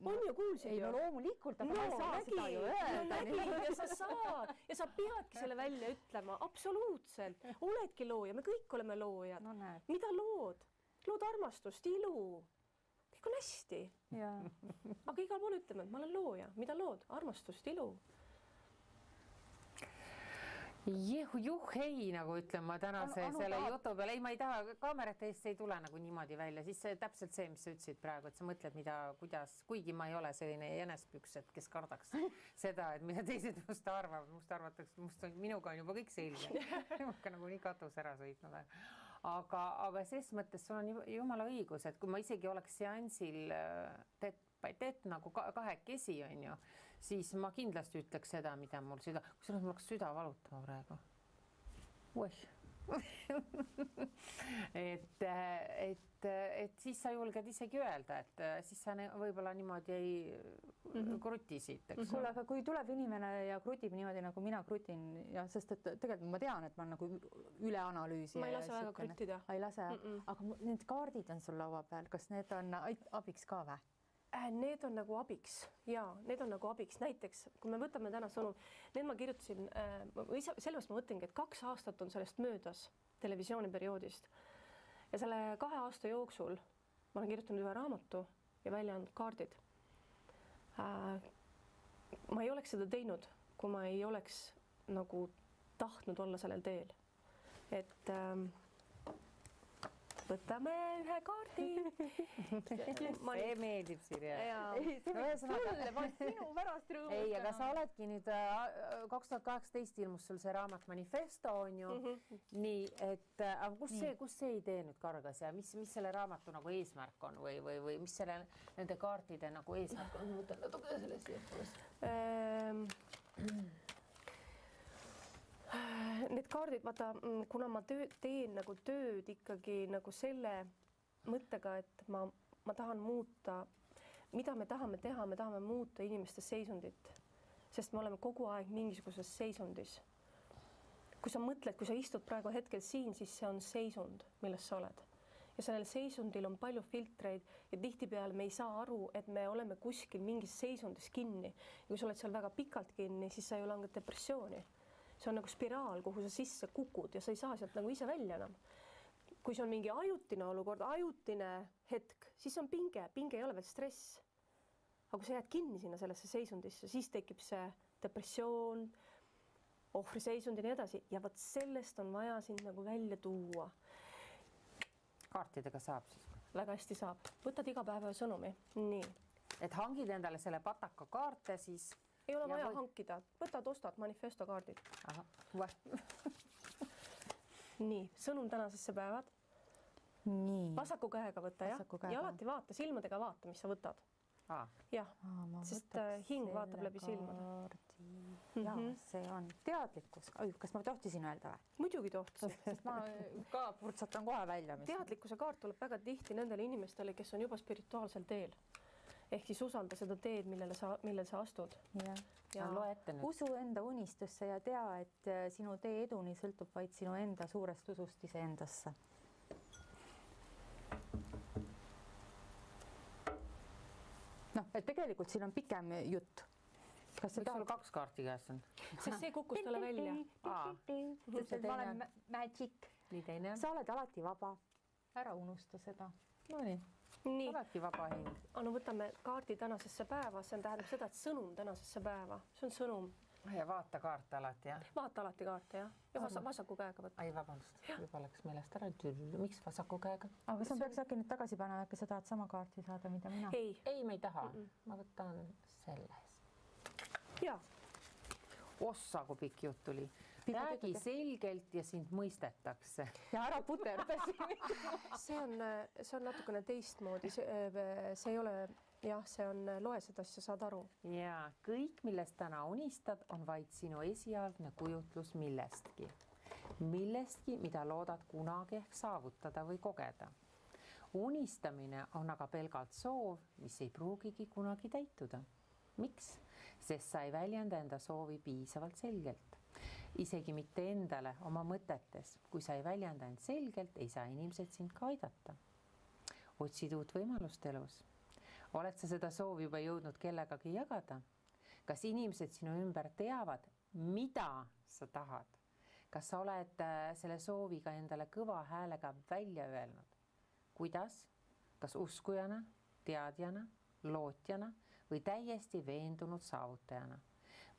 No, on ju, kuulsid ei, ju? no loomulikult, aga no, ma ei saa nägi, seda ju öelda. no nägid ja sa saad. Ja sa peadki selle välja ütlema, absoluutselt, oledki looja, me kõik oleme loojad no,. mida lood? lood armastust, ilu, kõik on hästi. aga igal pool ütleme, et ma olen looja, mida lood, armastust, ilu juh ei, nagu ütlen ma tänase anu, anu selle tahab. jutu peale, ei, ma ei taha, kaamerate eest ei tule nagu niimoodi välja, siis see täpselt see, mis sa ütlesid praegu, et sa mõtled, mida, kuidas, kuigi ma ei ole selline jänesepüks, et kes kardaks <laughs> seda, et mida teised must arvavad, must arvatakse, must on, minuga on juba kõik selge. <laughs> ma hakkan nagu nii katus ära sõitma aga, aga ses mõttes sul on jumala õigus, et kui ma isegi oleks seansil teed, teed nagu kahekesi, on ju, siis ma kindlasti ütleks seda, mida mul süda, kusjuures mul hakkas süda valutama praegu. oih <laughs> et, et, et siis sa julged isegi öelda, et siis sa võib-olla niimoodi ei mm -hmm. kruti siit, eks kuule, aga kui tuleb inimene ja krutib niimoodi, nagu mina krutin ja sest et tegelikult ma tean, et ma nagu üle analüüsi. ma ei lase väga krutida. ei lase mm, -mm. aga need kaardid on sul laua peal, kas need on abiks ka või? Äh, need on nagu abiks. Ja need on nagu abiks, näiteks kui me võtame täna sõnum, need ma kirjutasin äh, või sellepärast ma mõtlengi, et kaks aastat on sellest möödas televisiooniperioodist. Ja selle kahe aasta jooksul ma olen kirjutanud ühe raamatu ja välja andnud kaardid. Äh,. ma ei oleks seda teinud, kui ma ei oleks nagu tahtnud olla sellel teel, et ähm, võtame ühe kaardi <laughs> see meeldib, Sirje. ühesõnaga minu pärast rõõmustan. ei, aga sa oledki nüüd äh, kaks tuhat kaheksateist ilmus sul see raamat Manifesto on ju mm. -hmm. nii et, äh, aga kus see, kus see idee nüüd kargas ja mis, mis selle raamatu nagu eesmärk on või, või, või mis selle nende kaartide nagu eesmärk on? ma võtan natuke selle siiapoole Need kaardid, vaata, mm, kuna ma töö, teen nagu tööd ikkagi nagu selle mõttega, et ma, ma tahan muuta, mida me tahame teha, me tahame muuta inimeste seisundit, sest me oleme kogu aeg mingisuguses seisundis. kui sa mõtled, kui sa istud praegu hetkel siin, siis see on seisund, milles sa oled. Ja sellel seisundil on palju filtreid ja tihtipeale me ei saa aru, et me oleme kuskil mingis seisundis kinni. Ja kui sa oled seal väga pikalt kinni, siis sa ju langed depressiooni see on nagu spiraal, kuhu sa sisse kukud ja sa ei saa sealt nagu ise välja enam. kui see on mingi ajutine olukord, ajutine hetk, siis on pinge, pinge ei ole veel stress. aga kui sa jääd kinni sinna sellesse seisundisse, siis tekib see depressioon, ohvriseisund ja nii edasi ja vot sellest on vaja sind nagu välja tuua. kaartidega saab siis? väga hästi saab, võtad iga päev ühe sõnumi, nii. et hangid endale selle pataka kaarte siis ei ole ja vaja või... hankida, võtad, ostad manifesto kaardid. <laughs> nii, sõnum tänasesse päeva. vasaku käega võta jah, ja alati vaata silmadega vaata, mis sa võtad. jah, sest äh, hing vaatab läbi silmade. ja mm -hmm. see on teadlikkus, kas ma tohtisin öelda või? muidugi tohtisid <laughs> sest ma ka purtsatan kohe välja. teadlikkuse kaart tuleb väga tihti nendele inimestele, kes on juba spirituaalsel teel ehk siis usalda seda teed, millele sa, millele sa astud. ja, ja loe ette nüüd. usu enda unistusse ja tea, et äh, sinu tee eduni sõltub vaid sinu enda suurest usust iseendasse. noh, et tegelikult siin on pikem jutt kas see tahab kaks kaarti käes on? sest see kukkus talle välja. ma olen magic. sa oled alati vaba. ära unusta seda. Nonii nii. alati vaba hing. no võtame kaardi tänasesse päeva, see on, tähendab seda, et sõnum tänasesse päeva, see on sõnum. ja vaata kaarte alati jah? vaata alati kaarte jah, ja vas vasaku käega võtta. ai, vabandust, juba läks meelest ära. miks vasaku käega? aga kas ma peaks äkki nüüd tagasi panema, äkki sa tahad sama kaarti saada, mida mina? ei, ei, me ei taha mm. -mm. ma võtan selles. ja. ossa, kui pikk jutt tuli räägi selgelt ja sind mõistetakse. ja ära puterda siin <laughs> see on, see on natukene teistmoodi, see ei ole jah, see on, loe seda, siis sa saad aru. ja kõik, millest täna unistad, on vaid sinu esialgne kujutlus millestki, millestki, mida loodad kunagi ehk saavutada või kogeda. unistamine on aga pelgalt soov, mis ei pruugigi kunagi täituda. miks? sest sa ei väljenda enda soovi piisavalt selgelt isegi mitte endale oma mõtetes. kui sa ei väljenda end selgelt, ei saa inimesed sind ka aidata. otsid uut võimalust elus. oled sa seda soovi juba jõudnud kellegagi jagada? kas inimesed sinu ümber teavad, mida sa tahad? kas sa oled äh, selle soovi ka endale kõva häälega välja öelnud? kuidas? kas uskujana, teadjana, lootjana või täiesti veendunud saavutajana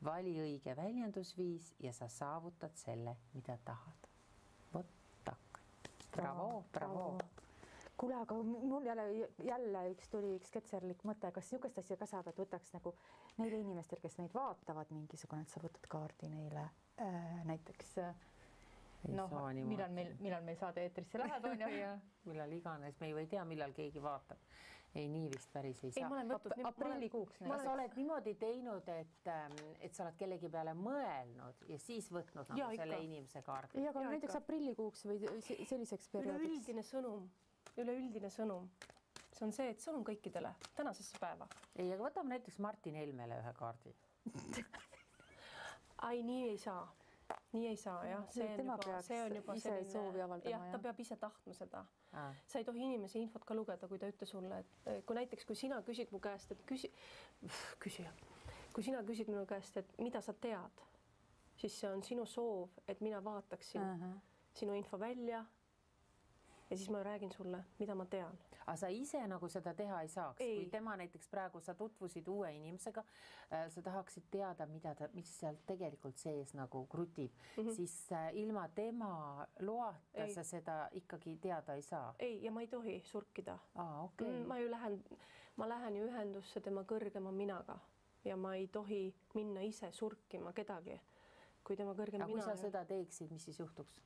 vali õige väljendusviis ja sa saavutad selle, mida tahad. vot tak. bravo, bravo. kuule, aga mul jälle, jälle üks tuli üks ketserlik mõte, kas niisugust asja ka saab, et võtaks nagu neile inimestel, kes meid vaatavad, mingisugune, et sa võtad kaardi neile äh, näiteks äh, noh, millal meil, millal meil saade eetrisse läheb, on ju. <laughs> millal iganes, me ju ei tea, millal keegi vaatab ei, nii vist päris ei saa. aprillikuuks. kas sa oled niimoodi teinud, et, ähm, et sa oled kellegi peale mõelnud ja siis võtnud nagu ja, selle ikka. inimese kaardi? ei, aga ja, näiteks ikka. aprillikuuks või selliseks perioodiks. üleüldine sõnum, üleüldine sõnum, see on see, et sõnum kõikidele tänasesse päeva. ei, aga võtame näiteks Martin Helmele ühe kaardi <laughs> ai, nii ei saa nii ei saa jah, see on juba, see on juba avaldama. jah, ta peab ise tahtma seda. sa ei tohi inimese infot ka lugeda, kui ta ütleb sulle, et kui näiteks, kui sina küsid mu käest, et küsi, küsija, kui sina küsid minu käest, et mida sa tead, siis see on sinu soov, et mina vaataksin uh -huh. sinu info välja ja siis ma räägin sulle, mida ma tean. Aga sa ise nagu seda teha ei saaks, kui tema näiteks praegu sa tutvusid uue inimesega äh,, sa tahaksid teada, mida ta, mis seal tegelikult sees nagu krutib mm, -hmm. siis äh, ilma tema loata ei. sa seda ikkagi teada ei saa. ei, ja ma ei tohi surkida. aa, okei okay. mm,. ma ju lähen, ma lähen ju ühendusse tema kõrgema minaga ja ma ei tohi minna ise surkima kedagi, kui tema kõrgem aga mina. kui sa seda teeksid, mis siis juhtuks?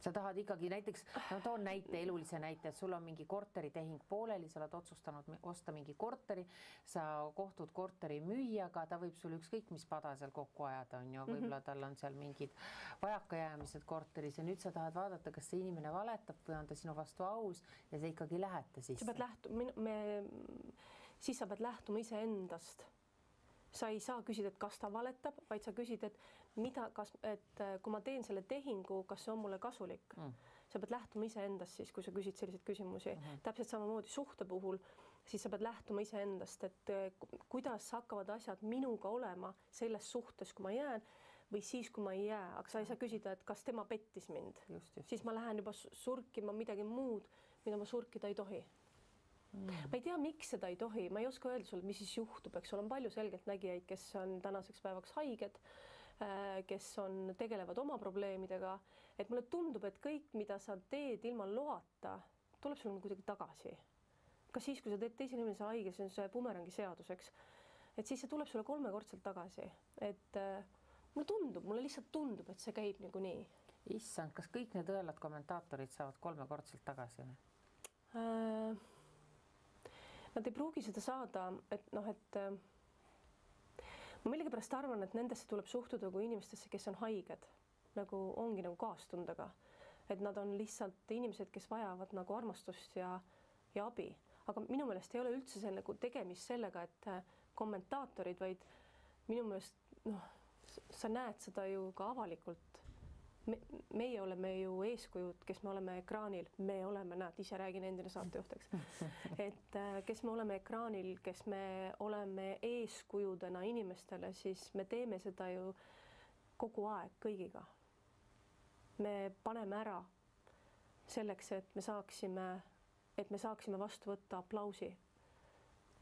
Sa tahad ikkagi näiteks, no toon näite, elulise näite, et sul on mingi korteritehing pooleli, sa oled otsustanud osta mingi korteri, sa kohtud korteri müüjaga, ta võib sul ükskõik mis pada seal kokku ajada, on ju, mhm. võib-olla tal on seal mingid vajakajäämised korteris ja nüüd sa tahad vaadata, kas see inimene valetab või on ta sinu vastu aus ja sa ikkagi lähete sisse. sa pead lähtuma, me, siis sa pead lähtuma iseendast sa ei saa küsida, et kas ta valetab, vaid sa küsid, et mida, kas, et äh, kui ma teen selle tehingu, kas see on mulle kasulik? Mm.. sa pead lähtuma iseendast siis, kui sa küsid selliseid küsimusi. Mm, -hmm. täpselt samamoodi suhte puhul, siis sa pead lähtuma iseendast, et äh, kuidas hakkavad asjad minuga olema selles suhtes, kui ma jään või siis, kui ma ei jää, aga sa ei saa küsida, et kas tema pettis mind, siis ma lähen juba surkima midagi muud, mida ma surkida ei tohi. Mm.. ma ei tea, miks seda ei tohi, ma ei oska öelda sulle, mis siis juhtub, eks ole, on palju selgeltnägijaid, kes on tänaseks päevaks haiged kes on, tegelevad oma probleemidega, et mulle tundub, et kõik, mida sa teed ilma loata, tuleb sulle kuidagi tagasi. ka siis, kui sa teed teisele inimesele haige, see on see bumerangi seadus, eks, et siis see tuleb sulle kolmekordselt tagasi, et äh, mulle tundub, mulle lihtsalt tundub, et see käib niikuinii. issand, kas kõik need õelad kommentaatorid saavad kolmekordselt tagasi äh,? Nad ei pruugi seda saada, et noh, et äh, ma millegipärast arvan, et nendesse tuleb suhtuda kui inimestesse, kes on haiged, nagu ongi nagu kaastundega, et nad on lihtsalt inimesed, kes vajavad nagu armastust ja, ja abi, aga minu meelest ei ole üldse see nagu tegemist sellega, et äh, kommentaatorid, vaid minu meelest noh, sa näed seda ju ka avalikult me, meie oleme ju eeskujud, kes me oleme ekraanil, me oleme, näed, ise räägin endine saatejuht, eks. <laughs> et äh, kes me oleme ekraanil, kes me oleme eeskujudena inimestele, siis me teeme seda ju kogu aeg kõigiga. me paneme ära selleks, et me saaksime, et me saaksime vastu võtta aplausi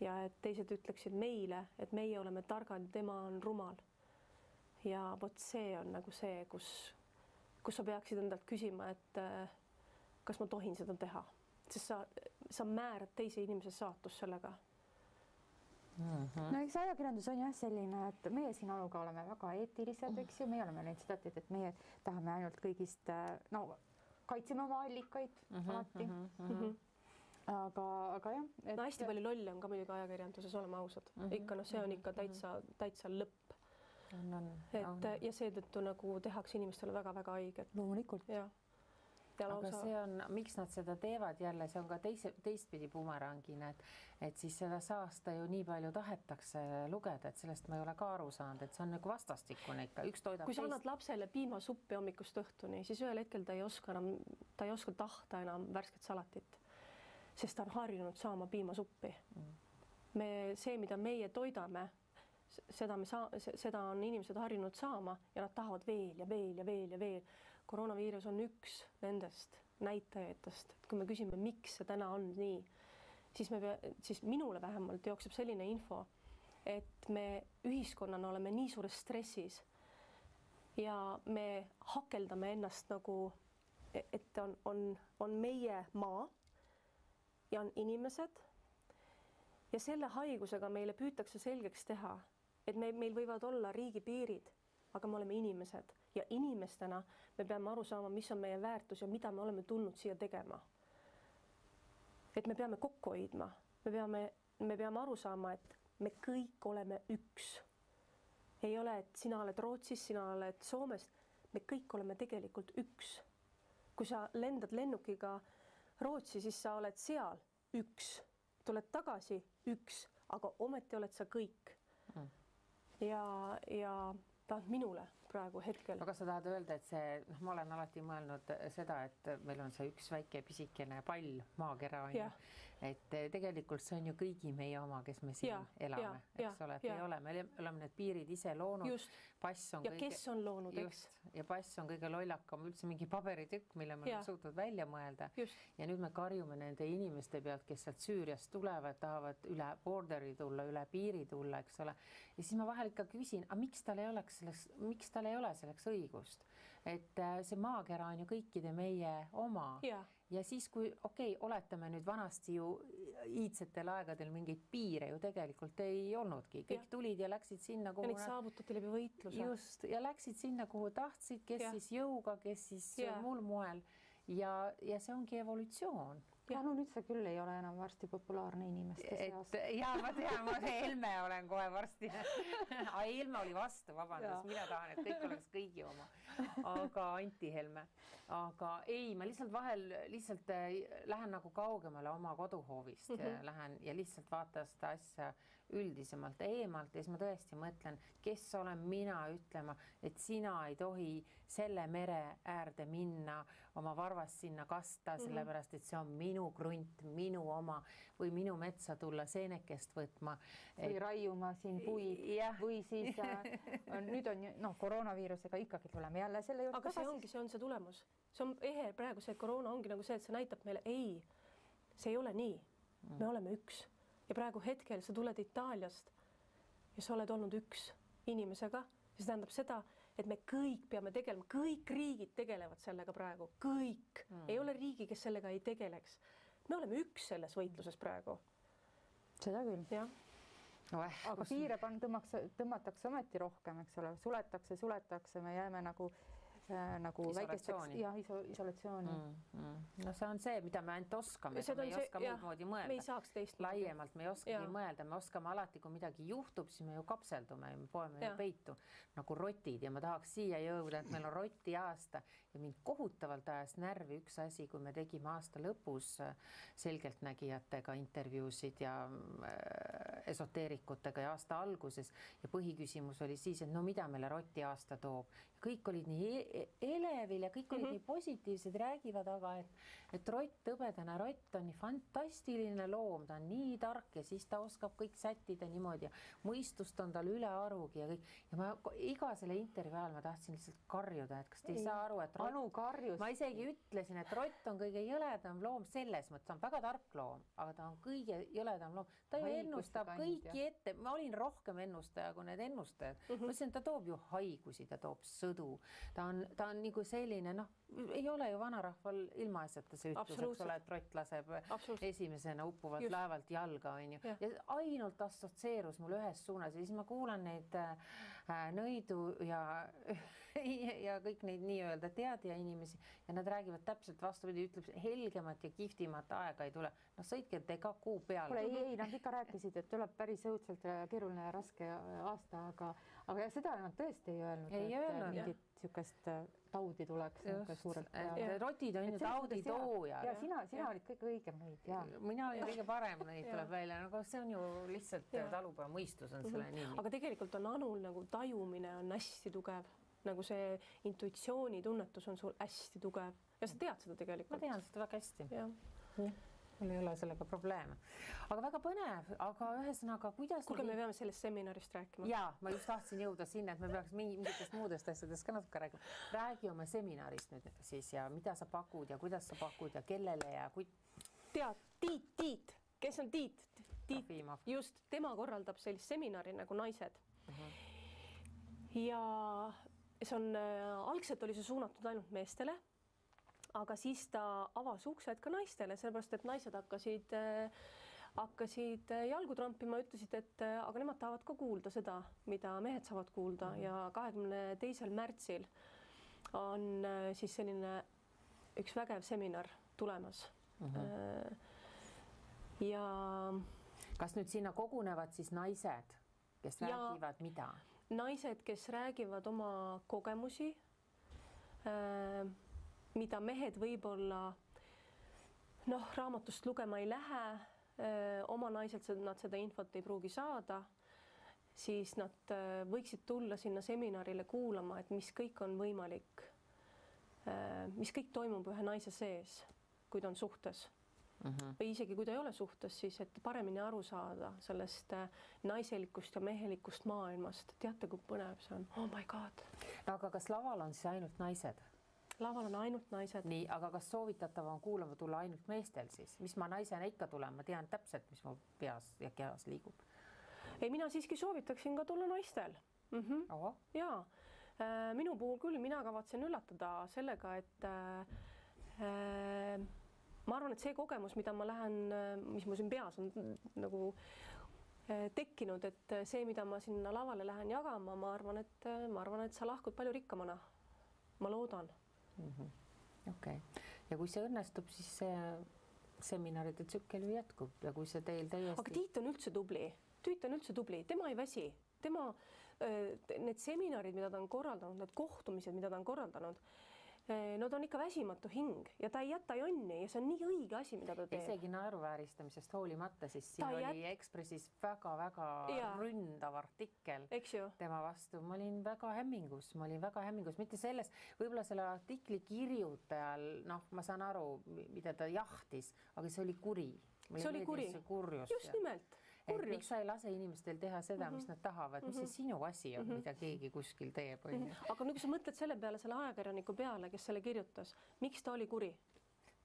ja et teised ütleksid meile, et meie oleme targad ja tema on rumal. ja vot see on nagu see, kus kus sa peaksid endalt küsima, et äh, kas ma tohin seda teha, sest sa, sa määrad teise inimese saatust sellega Mm -hmm. no eks ajakirjandus on jah selline, et meie siin Anuga oleme väga eetilised, eks ju, meie oleme neid seda teed, et meie tahame ainult kõigist äh, no kaitseme oma allikaid mm -hmm, alati mm. -hmm. aga, aga jah et.... no hästi palju lolle on ka muidugi ajakirjanduses, oleme ausad mm, -hmm. ikka noh, see on ikka täitsa, täitsa lõpp on, on. et ja seetõttu nagu tehakse inimestele väga-väga haiget. loomulikult. jah Ja lausa... aga see on, miks nad seda teevad jälle, see on ka teise, teistpidi bumerangina, et et siis seda saasta ju nii palju tahetakse lugeda, et sellest ma ei ole ka aru saanud, et see on nagu vastastikune ikka, üks toidab kui sa annad lapsele piimasuppi hommikust õhtuni, siis ühel hetkel ta ei oska enam, ta ei oska tahta enam värsket salatit, sest ta on harjunud saama piimasuppi mm. me, see, mida meie toidame seda me saa-, seda on inimesed harjunud saama ja nad tahavad veel ja veel ja veel ja veel. koroonaviirus on üks nendest näitajatest, et kui me küsime, miks see täna on nii, siis me pea-, siis minule vähemalt jookseb selline info, et me ühiskonnana oleme nii suures stressis ja me hakeldame ennast nagu, et on, on, on meie maa ja on inimesed ja selle haigusega meile püütakse selgeks teha, et me, meil võivad olla riigipiirid, aga me oleme inimesed ja inimestena me peame aru saama, mis on meie väärtus ja mida me oleme tulnud siia tegema. et me peame kokku hoidma, me peame, me peame aru saama, et me kõik oleme üks. ei ole, et sina oled Rootsis, sina oled Soomest, me kõik oleme tegelikult üks. kui sa lendad lennukiga Rootsi, siis sa oled seal üks, tuled tagasi üks, aga ometi oled sa kõik ja, ja ta minule praegu hetkel. aga sa tahad öelda, et see, noh, ma olen alati mõelnud seda, et meil on see üks väike pisikene pall, maakera on ju, et tegelikult see on ju kõigi meie oma, kes me siin ja, elame, eks ja. ole, me oleme need piirid ise loonud. pass on ja kõige, kes on loonud, eks. ja pass on kõige lollakam üldse mingi paberitükk, mille me oleme suutnud välja mõelda. ja nüüd me karjume nende inimeste pealt, kes sealt Süüriast tulevad, tahavad üle border'i tulla, üle piiri tulla, eks ole. ja siis ma vahel ikka küsin, aga miks tal ei oleks selleks, miks tal ei ole selleks õigust? et äh, see maakera on ju kõikide meie oma ja, ja siis, kui okei okay,, oletame nüüd vanasti ju iidsetel aegadel mingeid piire ju tegelikult ei olnudki, kõik ja. tulid ja läksid sinna, kuhu. ja neid saavutati läbi võitluse. just ja läksid sinna, kuhu tahtsid, kes ja. siis jõuga, kes siis ja. muul moel ja, ja see ongi evolutsioon ja no nüüd sa küll ei ole enam varsti populaarne inimeste seas. ja ma tean, ma Helme olen kohe varsti <laughs> Helme oli vastu, vabandust, mina tahan, et kõik oleks kõigi oma, aga Anti Helme, aga ei, ma lihtsalt vahel lihtsalt äh, lähen nagu kaugemale oma koduhoovist mm, -hmm. lähen ja lihtsalt vaatan seda asja üldisemalt eemalt ja siis ma tõesti mõtlen, kes olen mina ütlema, et sina ei tohi selle mere äärde minna, oma varvast sinna kasta, mhm. sellepärast et see on minu krunt, minu oma või minu metsa tulla seenekest võtma. või raiuma siin puid ja. või siis äh, nüüd on noh, koroonaviirusega ikkagi tuleme jälle selle juurde. aga see ongi, see on see tulemus, see on ehe praegu see koroona ongi nagu see, et see näitab meile ei, see ei ole nii, me mm. oleme üks ja praegu hetkel sa tuled Itaaliast ja sa oled olnud üks inimesega, see tähendab seda, et me kõik peame tegelema, kõik riigid tegelevad sellega praegu, kõik mm., ei ole riigi, kes sellega ei tegeleks. me oleme üks selles võitluses praegu. seda küll. jah no,. aga piire pann-, tõmmaks, tõmmatakse ometi rohkem, eks ole, suletakse, suletakse, me jääme nagu nagu väikesteks ja iso, isolatsiooni. Mm,. Mm. no see on see, mida me ainult oskame, me ei see, oska muud moodi mõelda. me ei saaks teist laiemalt, me ei oskagi mõelda, me oskame alati, kui midagi juhtub, siis me ju kapseldume, me poeme ju peitu nagu rotid. Ja ma tahaks siia jõuda, et meil on rotiaasta ja mind kohutavalt ajas närvi üks asi, kui me tegime aasta lõpus äh, selgeltnägijatega intervjuusid ja äh, esoteerikutega ja aasta alguses. Ja põhiküsimus oli siis, et no mida meile rotiaasta toob kõik olid nii e-, elevil ja kõik olid mm -hmm. nii positiivsed, räägivad aga, et, et rott, hõbedane rott on nii fantastiline loom, ta on nii tark ja siis ta oskab kõik sättida niimoodi ja mõistust on tal ülearugi ja kõik. ja ma iga selle intervjuu ajal ma tahtsin lihtsalt karjuda, et kas te ei, ei saa aru, et rott, ma isegi ütlesin, et rott on kõige jõledam loom selles mõttes, ta on väga tark loom, aga ta on kõige jõledam loom. ta ju ennustab kõiki ette, ma olin rohkem ennustaja kui need ennustajad mm. -hmm. ma ütlesin, ta toob ju haigusi, ta toob sõda sõdu. ta on, ta on nagu selline noh, ei ole ju vanarahval ilmaasjata see ütlus, eks ole, et rott laseb esimesena uppuvalt Just. laevalt jalga, onju. ja ainult assotsieerus mul ühes suunas ja siis ma kuulan neid äh, nõidu ja <laughs> ja kõik neid nii-öelda teadja inimesi ja nad räägivad täpselt vastupidi, ütleb helgemat ja kihvtimat aega ei tule. noh, sõitke te ka kuu peale. kuule ei, ei nad ikka rääkisid, et tuleb päris õudselt keeruline ja raske aasta, aga, aga seda nad tõesti ei öelnud. ei öelnud mingit niisugust äh, taudi tuleks suurelt. rotid on ju taudi toojad. ja sina, sina olid kõige õigem nõid ja. mina olin kõige parem nõid tuleb välja, no aga see on ju lihtsalt talupojamõistus on selle mhm. nimi. aga tegelikult on Anul nagu tajumine on hästi tugev, nagu see intuitsioonitunnetus on sul hästi tugev ja sa tead seda tegelikult. ma tean seda väga hästi. jah mul ei ole sellega probleeme. aga väga põnev, aga ühesõnaga, kuidas kuulge, me peame sellest seminarist rääkima. ja ma just tahtsin jõuda sinna, et me peaks mingitest muudest asjadest ka natuke rääkima. räägi oma seminarist nüüd siis ja mida sa pakud ja kuidas sa pakud ja kellele ja kui. tead, Tiit, Tiit, kes on Tiit? Tiit, just tema korraldab sellist seminari nagu Naised. Mhm. -huh. ja see on äh,, algselt oli see suunatud ainult meestele aga siis ta avas uksed ka naistele, sellepärast et naised hakkasid äh, hakkasid äh, jalgu trampima, ütlesid, et äh, aga nemad tahavad ka kuulda seda, mida mehed saavad kuulda mm -hmm. ja kahekümne teisel märtsil on siis selline üks vägev seminar tulemas mm. -hmm. ja. kas nüüd sinna kogunevad siis naised, kes ja räägivad mida? naised, kes räägivad oma kogemusi mida mehed võib-olla noh, raamatust lugema ei lähe, oma naiselt nad seda infot ei pruugi saada. siis nad võiksid tulla sinna seminarile kuulama, et mis kõik on võimalik, mis kõik toimub ühe naise sees, kui ta on suhtes mm. -hmm. või isegi kui ta ei ole suhtes, siis et paremini aru saada sellest naiselikust ja mehelikust maailmast. teate, kui põnev see on? oh my god. no aga kas laval on siis ainult naised? Laval on ainult naised. nii, aga kas soovitatav on kuulama tulla ainult meestel siis, mis ma naisena ikka tulen, ma tean täpselt, mis mu peas ja kehas liigub ei, mina siiski soovitaksin ka tulla naistel mm. -hmm. ja äh, minu puhul küll, mina kavatsen üllatada sellega, et äh, äh, ma arvan, et see kogemus, mida ma lähen, mis mul siin peas on nagu äh, tekkinud, et see, mida ma sinna lavale lähen jagama, ma arvan, et ma arvan, et sa lahkud palju rikkamana. ma loodan. Okei okay., ja kui see õnnestub, siis see seminaride tsükkel ju jätkub ja kui see teil täiesti. aga Tiit on üldse tubli Tüüt on üldse tubli, tema ei väsi, tema need seminarid, mida ta on korraldanud, need kohtumised, mida ta on korraldanud, no ta on ikka väsimatu hing ja ta ei jäta jonni ja see on nii õige asi, mida ta teeb. isegi naeruvääristamisest hoolimata, siis siin ta oli jät... Ekspressis väga-väga ründav artikkel tema vastu. ma olin väga hämmingus, ma olin väga hämmingus, mitte selles, võib-olla selle artikli kirjutajal, noh, ma saan aru, mida ta jahtis, aga see oli kuri. see oli kuri, just nimelt et miks sa ei lase inimestel teha seda, mis mhm. nad tahavad, mis see mhm. sinu asi on, mhm. mida keegi kuskil teeb, onju. aga nüüd, kui sa mõtled selle peale, selle ajakirjaniku peale, kes selle kirjutas, miks ta oli kuri?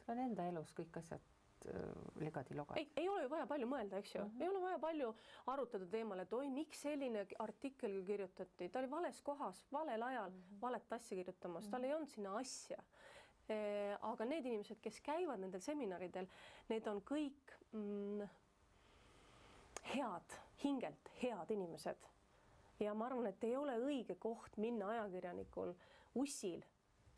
tal on enda elus kõik asjad äh, legadi-logad. ei, ei ole ju vaja palju mõelda, eks ju mm, -hmm. ei ole vaja palju arutada teemal, et oi, miks selline artikkel kirjutati, ta oli vales kohas, valel ajal mm -hmm. valet asja kirjutamas mm, -hmm. tal ei olnud sinna asja e,. aga need inimesed, kes käivad nendel seminaridel, need on kõik mm, head, hingelt head inimesed. ja ma arvan, et ei ole õige koht minna ajakirjanikul ussil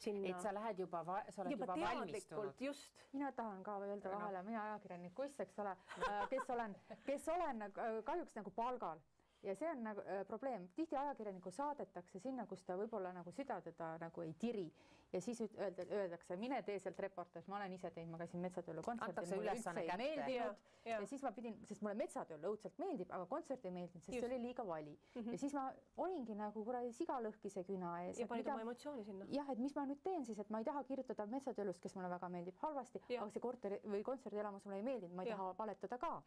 sinna. et sa lähed juba, sa oled juba, juba valmistunud. just. mina tahan ka öelda vahele, mina ajakirjanik uss, eks ole, äh, kes olen, kes olen äh, kahjuks nagu palgal ja see on nagu äh, probleem, tihti ajakirjanikku saadetakse sinna, kus ta võib-olla nagu süda teda nagu ei tiri ja siis öelda, öeldakse, mine tee sealt reportaaž, ma olen ise teinud, ma käisin Metsatööle kontserdil, mulle üldse ei meeldinud ja, ja siis ma pidin, sest mulle Metsatööl õudselt meeldib, aga kontsert ei meeldinud, sest Just. see oli liiga vali mm. -hmm. ja siis ma olingi nagu kuradi sigalõhkise küna ees. ja panid oma emotsiooni sinna. jah, et mis ma nüüd teen siis, et ma ei taha kirjutada Metsatöölust, kes mulle väga meeldib, halvasti, aga see korteri või kontserdielamus mulle ei meeldinud, ma ei ja. taha valetada ka.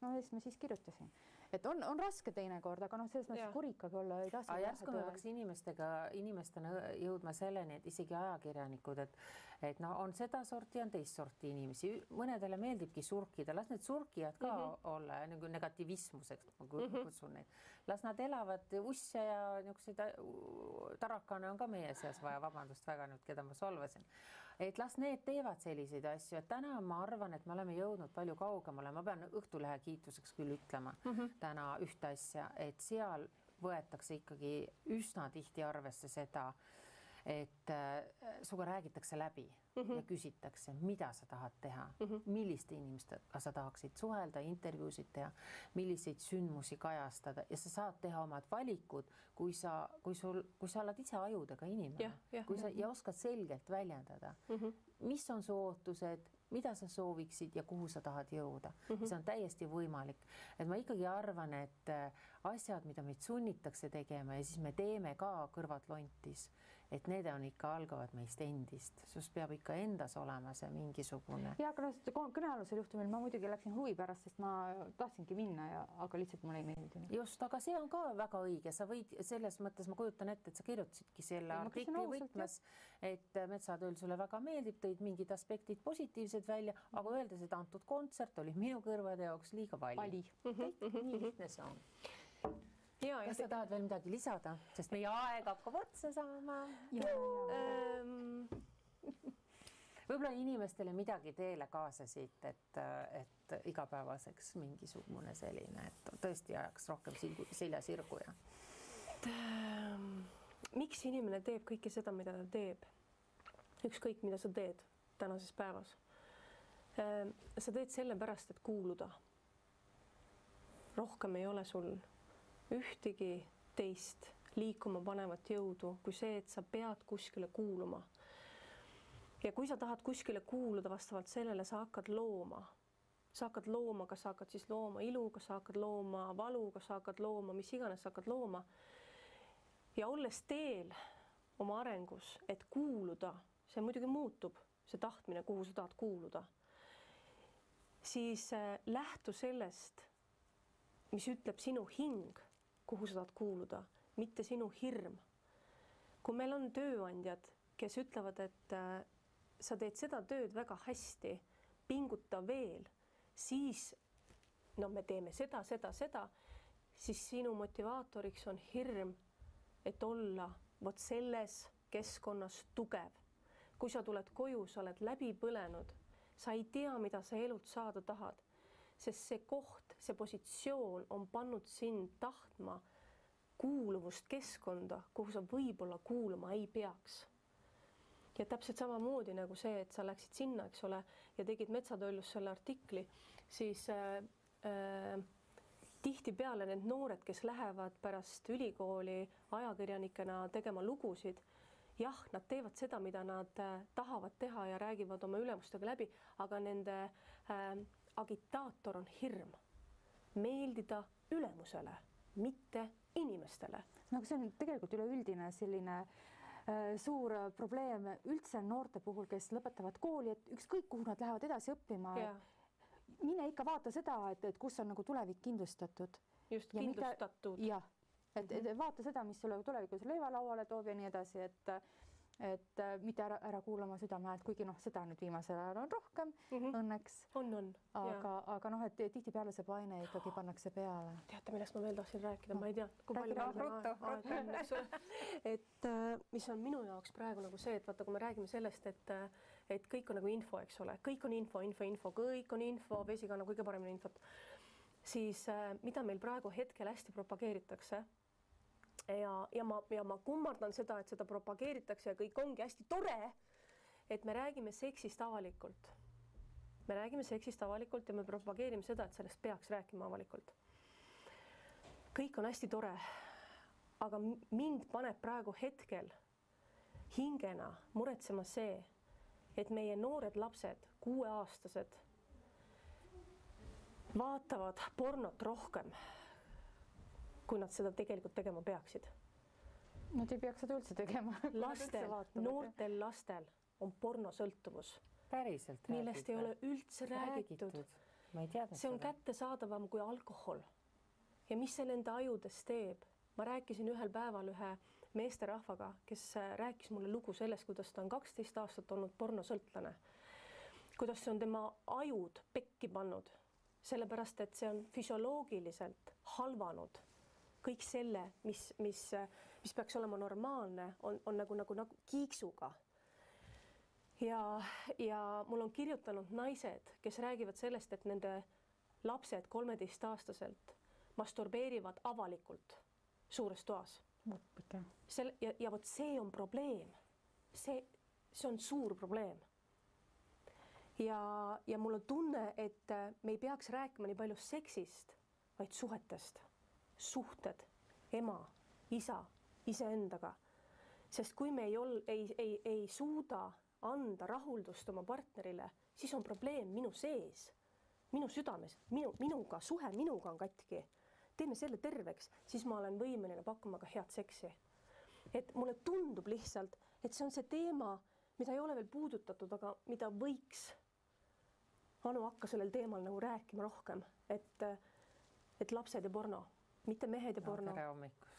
no ja siis ma siis kirjutasin et on, on raske teinekord, aga noh, selles mõttes kuri ikkagi olla ei tasu. järsku me peaks inimestega, inimestena jõudma selleni, et isegi ajakirjanikud, et et noh, on sedasorti, on teist sorti inimesi, mõnedele meeldibki surkida, las need surkijad ka mm -hmm. olla nagu negativismuseks, ma mm -hmm. kutsun neid. las nad elavad usse ja niisuguseid äh, tarakane on ka meie seas vaja, vabandust väga nüüd, keda ma solvasin et las need teevad selliseid asju, et täna ma arvan, et me oleme jõudnud palju kaugemale, ma pean Õhtulehe kiituseks küll ütlema mm -hmm. täna ühte asja, et seal võetakse ikkagi üsna tihti arvesse seda, et äh, sinuga räägitakse läbi mm -hmm. ja küsitakse, mida sa tahad teha mm, -hmm. milliste inimestega sa tahaksid suhelda, intervjuusid teha, milliseid sündmusi kajastada ja sa saad teha omad valikud, kui sa, kui sul, kui sa oled ise ajudega inimene, kui sa ja oskad selgelt väljendada mm, -hmm. mis on su ootused mida sa sooviksid ja kuhu sa tahad jõuda mm. -hmm. see on täiesti võimalik, et ma ikkagi arvan, et äh, asjad, mida meid sunnitakse tegema ja siis me teeme ka kõrvad lontis et need on ikka, algavad meist endist, sinust peab ikka endas olema see mingisugune. ja, aga noh, kõnealusel juhtumil ma muidugi läksin huvi pärast, sest ma tahtsingi minna ja, aga lihtsalt mulle ei meeldinud. just, aga see on ka väga õige, sa võid selles mõttes, ma kujutan ette, et sa kirjutasidki selle artikli võtmes, et metsatööl sulle väga meeldib, tõid mingid aspektid positiivsed välja, aga öeldes, et antud kontsert oli minu kõrvade jaoks liiga vali. vali. nii lihtne see on ja, kas sa tahad veel midagi lisada, sest meie aeg hakkab otsa saama? Ähm... võib-olla inimestele midagi teele kaasa siit, et, et igapäevaseks mingisugune selline, et tõesti ajaks rohkem selja sirgu ja. Ähm, miks inimene teeb kõike seda, mida ta teeb? ükskõik, mida sa teed tänases päevas. Ähm, sa teed sellepärast, et kuuluda. rohkem ei ole sul ühtegi teist liikuma panevat jõudu kui see, et sa pead kuskile kuuluma. ja kui sa tahad kuskile kuuluda, vastavalt sellele sa hakkad looma. sa hakkad looma, kas sa hakkad siis looma ilu, kas sa hakkad looma valu, kas sa hakkad looma mis iganes sa hakkad looma. ja olles teel oma arengus, et kuuluda, see muidugi muutub, see tahtmine, kuhu sa tahad kuuluda, siis äh, lähtu sellest, mis ütleb sinu hing, kuhu sa tahad kuuluda, mitte sinu hirm. kui meil on tööandjad, kes ütlevad, et äh, sa teed seda tööd väga hästi, pinguta veel, siis no me teeme seda, seda, seda, siis sinu motivaatoriks on hirm, et olla vot selles keskkonnas tugev. kui sa tuled koju, sa oled läbi põlenud, sa ei tea, mida sa elult saada tahad, sest see koht, see positsioon on pannud sind tahtma kuuluvust keskkonda, kuhu sa võib-olla kuuluma ei peaks. Ja täpselt samamoodi nagu see, et sa läksid sinna, eks ole, ja tegid Metsatollus selle artikli, siis äh, äh, tihtipeale need noored, kes lähevad pärast ülikooli ajakirjanikena tegema lugusid, jah, nad teevad seda, mida nad äh, tahavad teha ja räägivad oma ülemustega läbi, aga nende äh, agitaator on hirm meeldida ülemusele, mitte inimestele. no aga see on tegelikult üleüldine selline äh, suur probleem üldse noorte puhul, kes lõpetavad kooli, et ükskõik, kuhu nad lähevad edasi õppima mine ikka vaata seda, et, et kus on nagu tulevik kindlustatud. just, kindlustatud. jah, et et vaata seda, mis sulle tulevikus leiva lauale toob ja nii edasi, et et mitte ära, ära kuulama südame häält, kuigi noh, seda nüüd viimasel ajal on rohkem mm -hmm. õnneks. on, on. aga, aga noh, et tihtipeale see paine ikkagi pannakse peale. teate, millest ma veel tahtsin rääkida no., ma ei tea, kui palju meil aega on, eks ole. et äh, mis on minu jaoks praegu nagu see, et vaata, kui me räägime sellest, et äh, et kõik on nagu info, eks ole, kõik on info, info, info, kõik on info, vesi kannab kõige paremini infot. siis äh, mida meil praegu hetkel hästi propageeritakse ja, ja ma, ja ma kummardan seda, et seda propageeritakse ja kõik ongi hästi tore, et me räägime seksist avalikult. me räägime seksist avalikult ja me propageerime seda, et sellest peaks rääkima avalikult. kõik on hästi tore, aga mind paneb praegu hetkel hingena muretsema see, et meie noored lapsed, kuueaastased, vaatavad pornot rohkem, kui nad seda tegelikult tegema peaksid. Nad ei peaks seda üldse tegema. <laughs> lastel, noortel lastel on pornosõltuvus. päriselt millest ei ole üldse räägitud, räägitud.. see on seda. kättesaadavam kui alkohol. ja mis see nende ajudes teeb? ma rääkisin ühel päeval ühe meesterahvaga, kes rääkis mulle lugu sellest, kuidas ta on kaksteist aastat olnud pornosõltlane. kuidas see on tema ajud pekki pannud, sellepärast et see on füsioloogiliselt halvanud kõik selle, mis, mis, mis peaks olema normaalne, on, on nagu, nagu, nagu kiiksuga. ja, ja mul on kirjutanud naised, kes räägivad sellest, et nende lapsed kolmeteistaastaselt masturbeerivad avalikult suures toas selle ja, ja vot see on probleem. see, see on suur probleem. ja, ja mul on tunne, et me ei peaks rääkima nii palju seksist, vaid suhetest, suhted, ema, isa, iseendaga. sest kui me ei ol-, ei, ei, ei suuda anda rahuldust oma partnerile, siis on probleem minu sees, minu südames, minu, minuga, suhe minuga on katki teeme selle terveks, siis ma olen võimeline pakkuma ka head seksi. et mulle tundub lihtsalt, et see on see teema, mida ei ole veel puudutatud, aga mida võiks Anu hakka sellel teemal nagu rääkima rohkem, et, et lapsed ja porno, mitte mehed ja porno no,. tere hommikust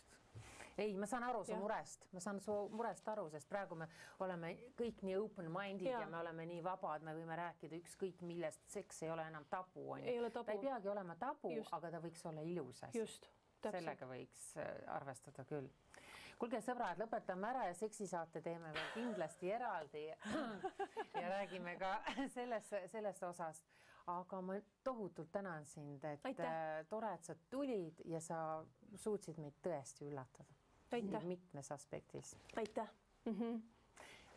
ei, ma saan aru su ja. murest, ma saan su murest aru, sest praegu me oleme kõik nii open-minded ja. ja me oleme nii vabad, me võime rääkida ükskõik millest, seks ei ole enam tabu, onju. ta ei peagi olema tabu, aga ta võiks olla ilus asi. sellega võiks äh, arvestada küll. kuulge, sõbrad, lõpetame ära ja seksisaate teeme veel kindlasti eraldi <clears throat> ja räägime ka <laughs> selles, sellest osast aga ma tohutult tänan sind, et Aitäh. Äh, tore, et sa tulid ja sa suutsid meid tõesti üllatada mitmes aspektis. aitäh mm. -hmm.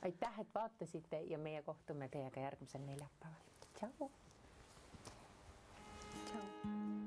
aitäh, et vaatasite ja meie kohtume teiega järgmisel neljapäeval. tšau. tšau.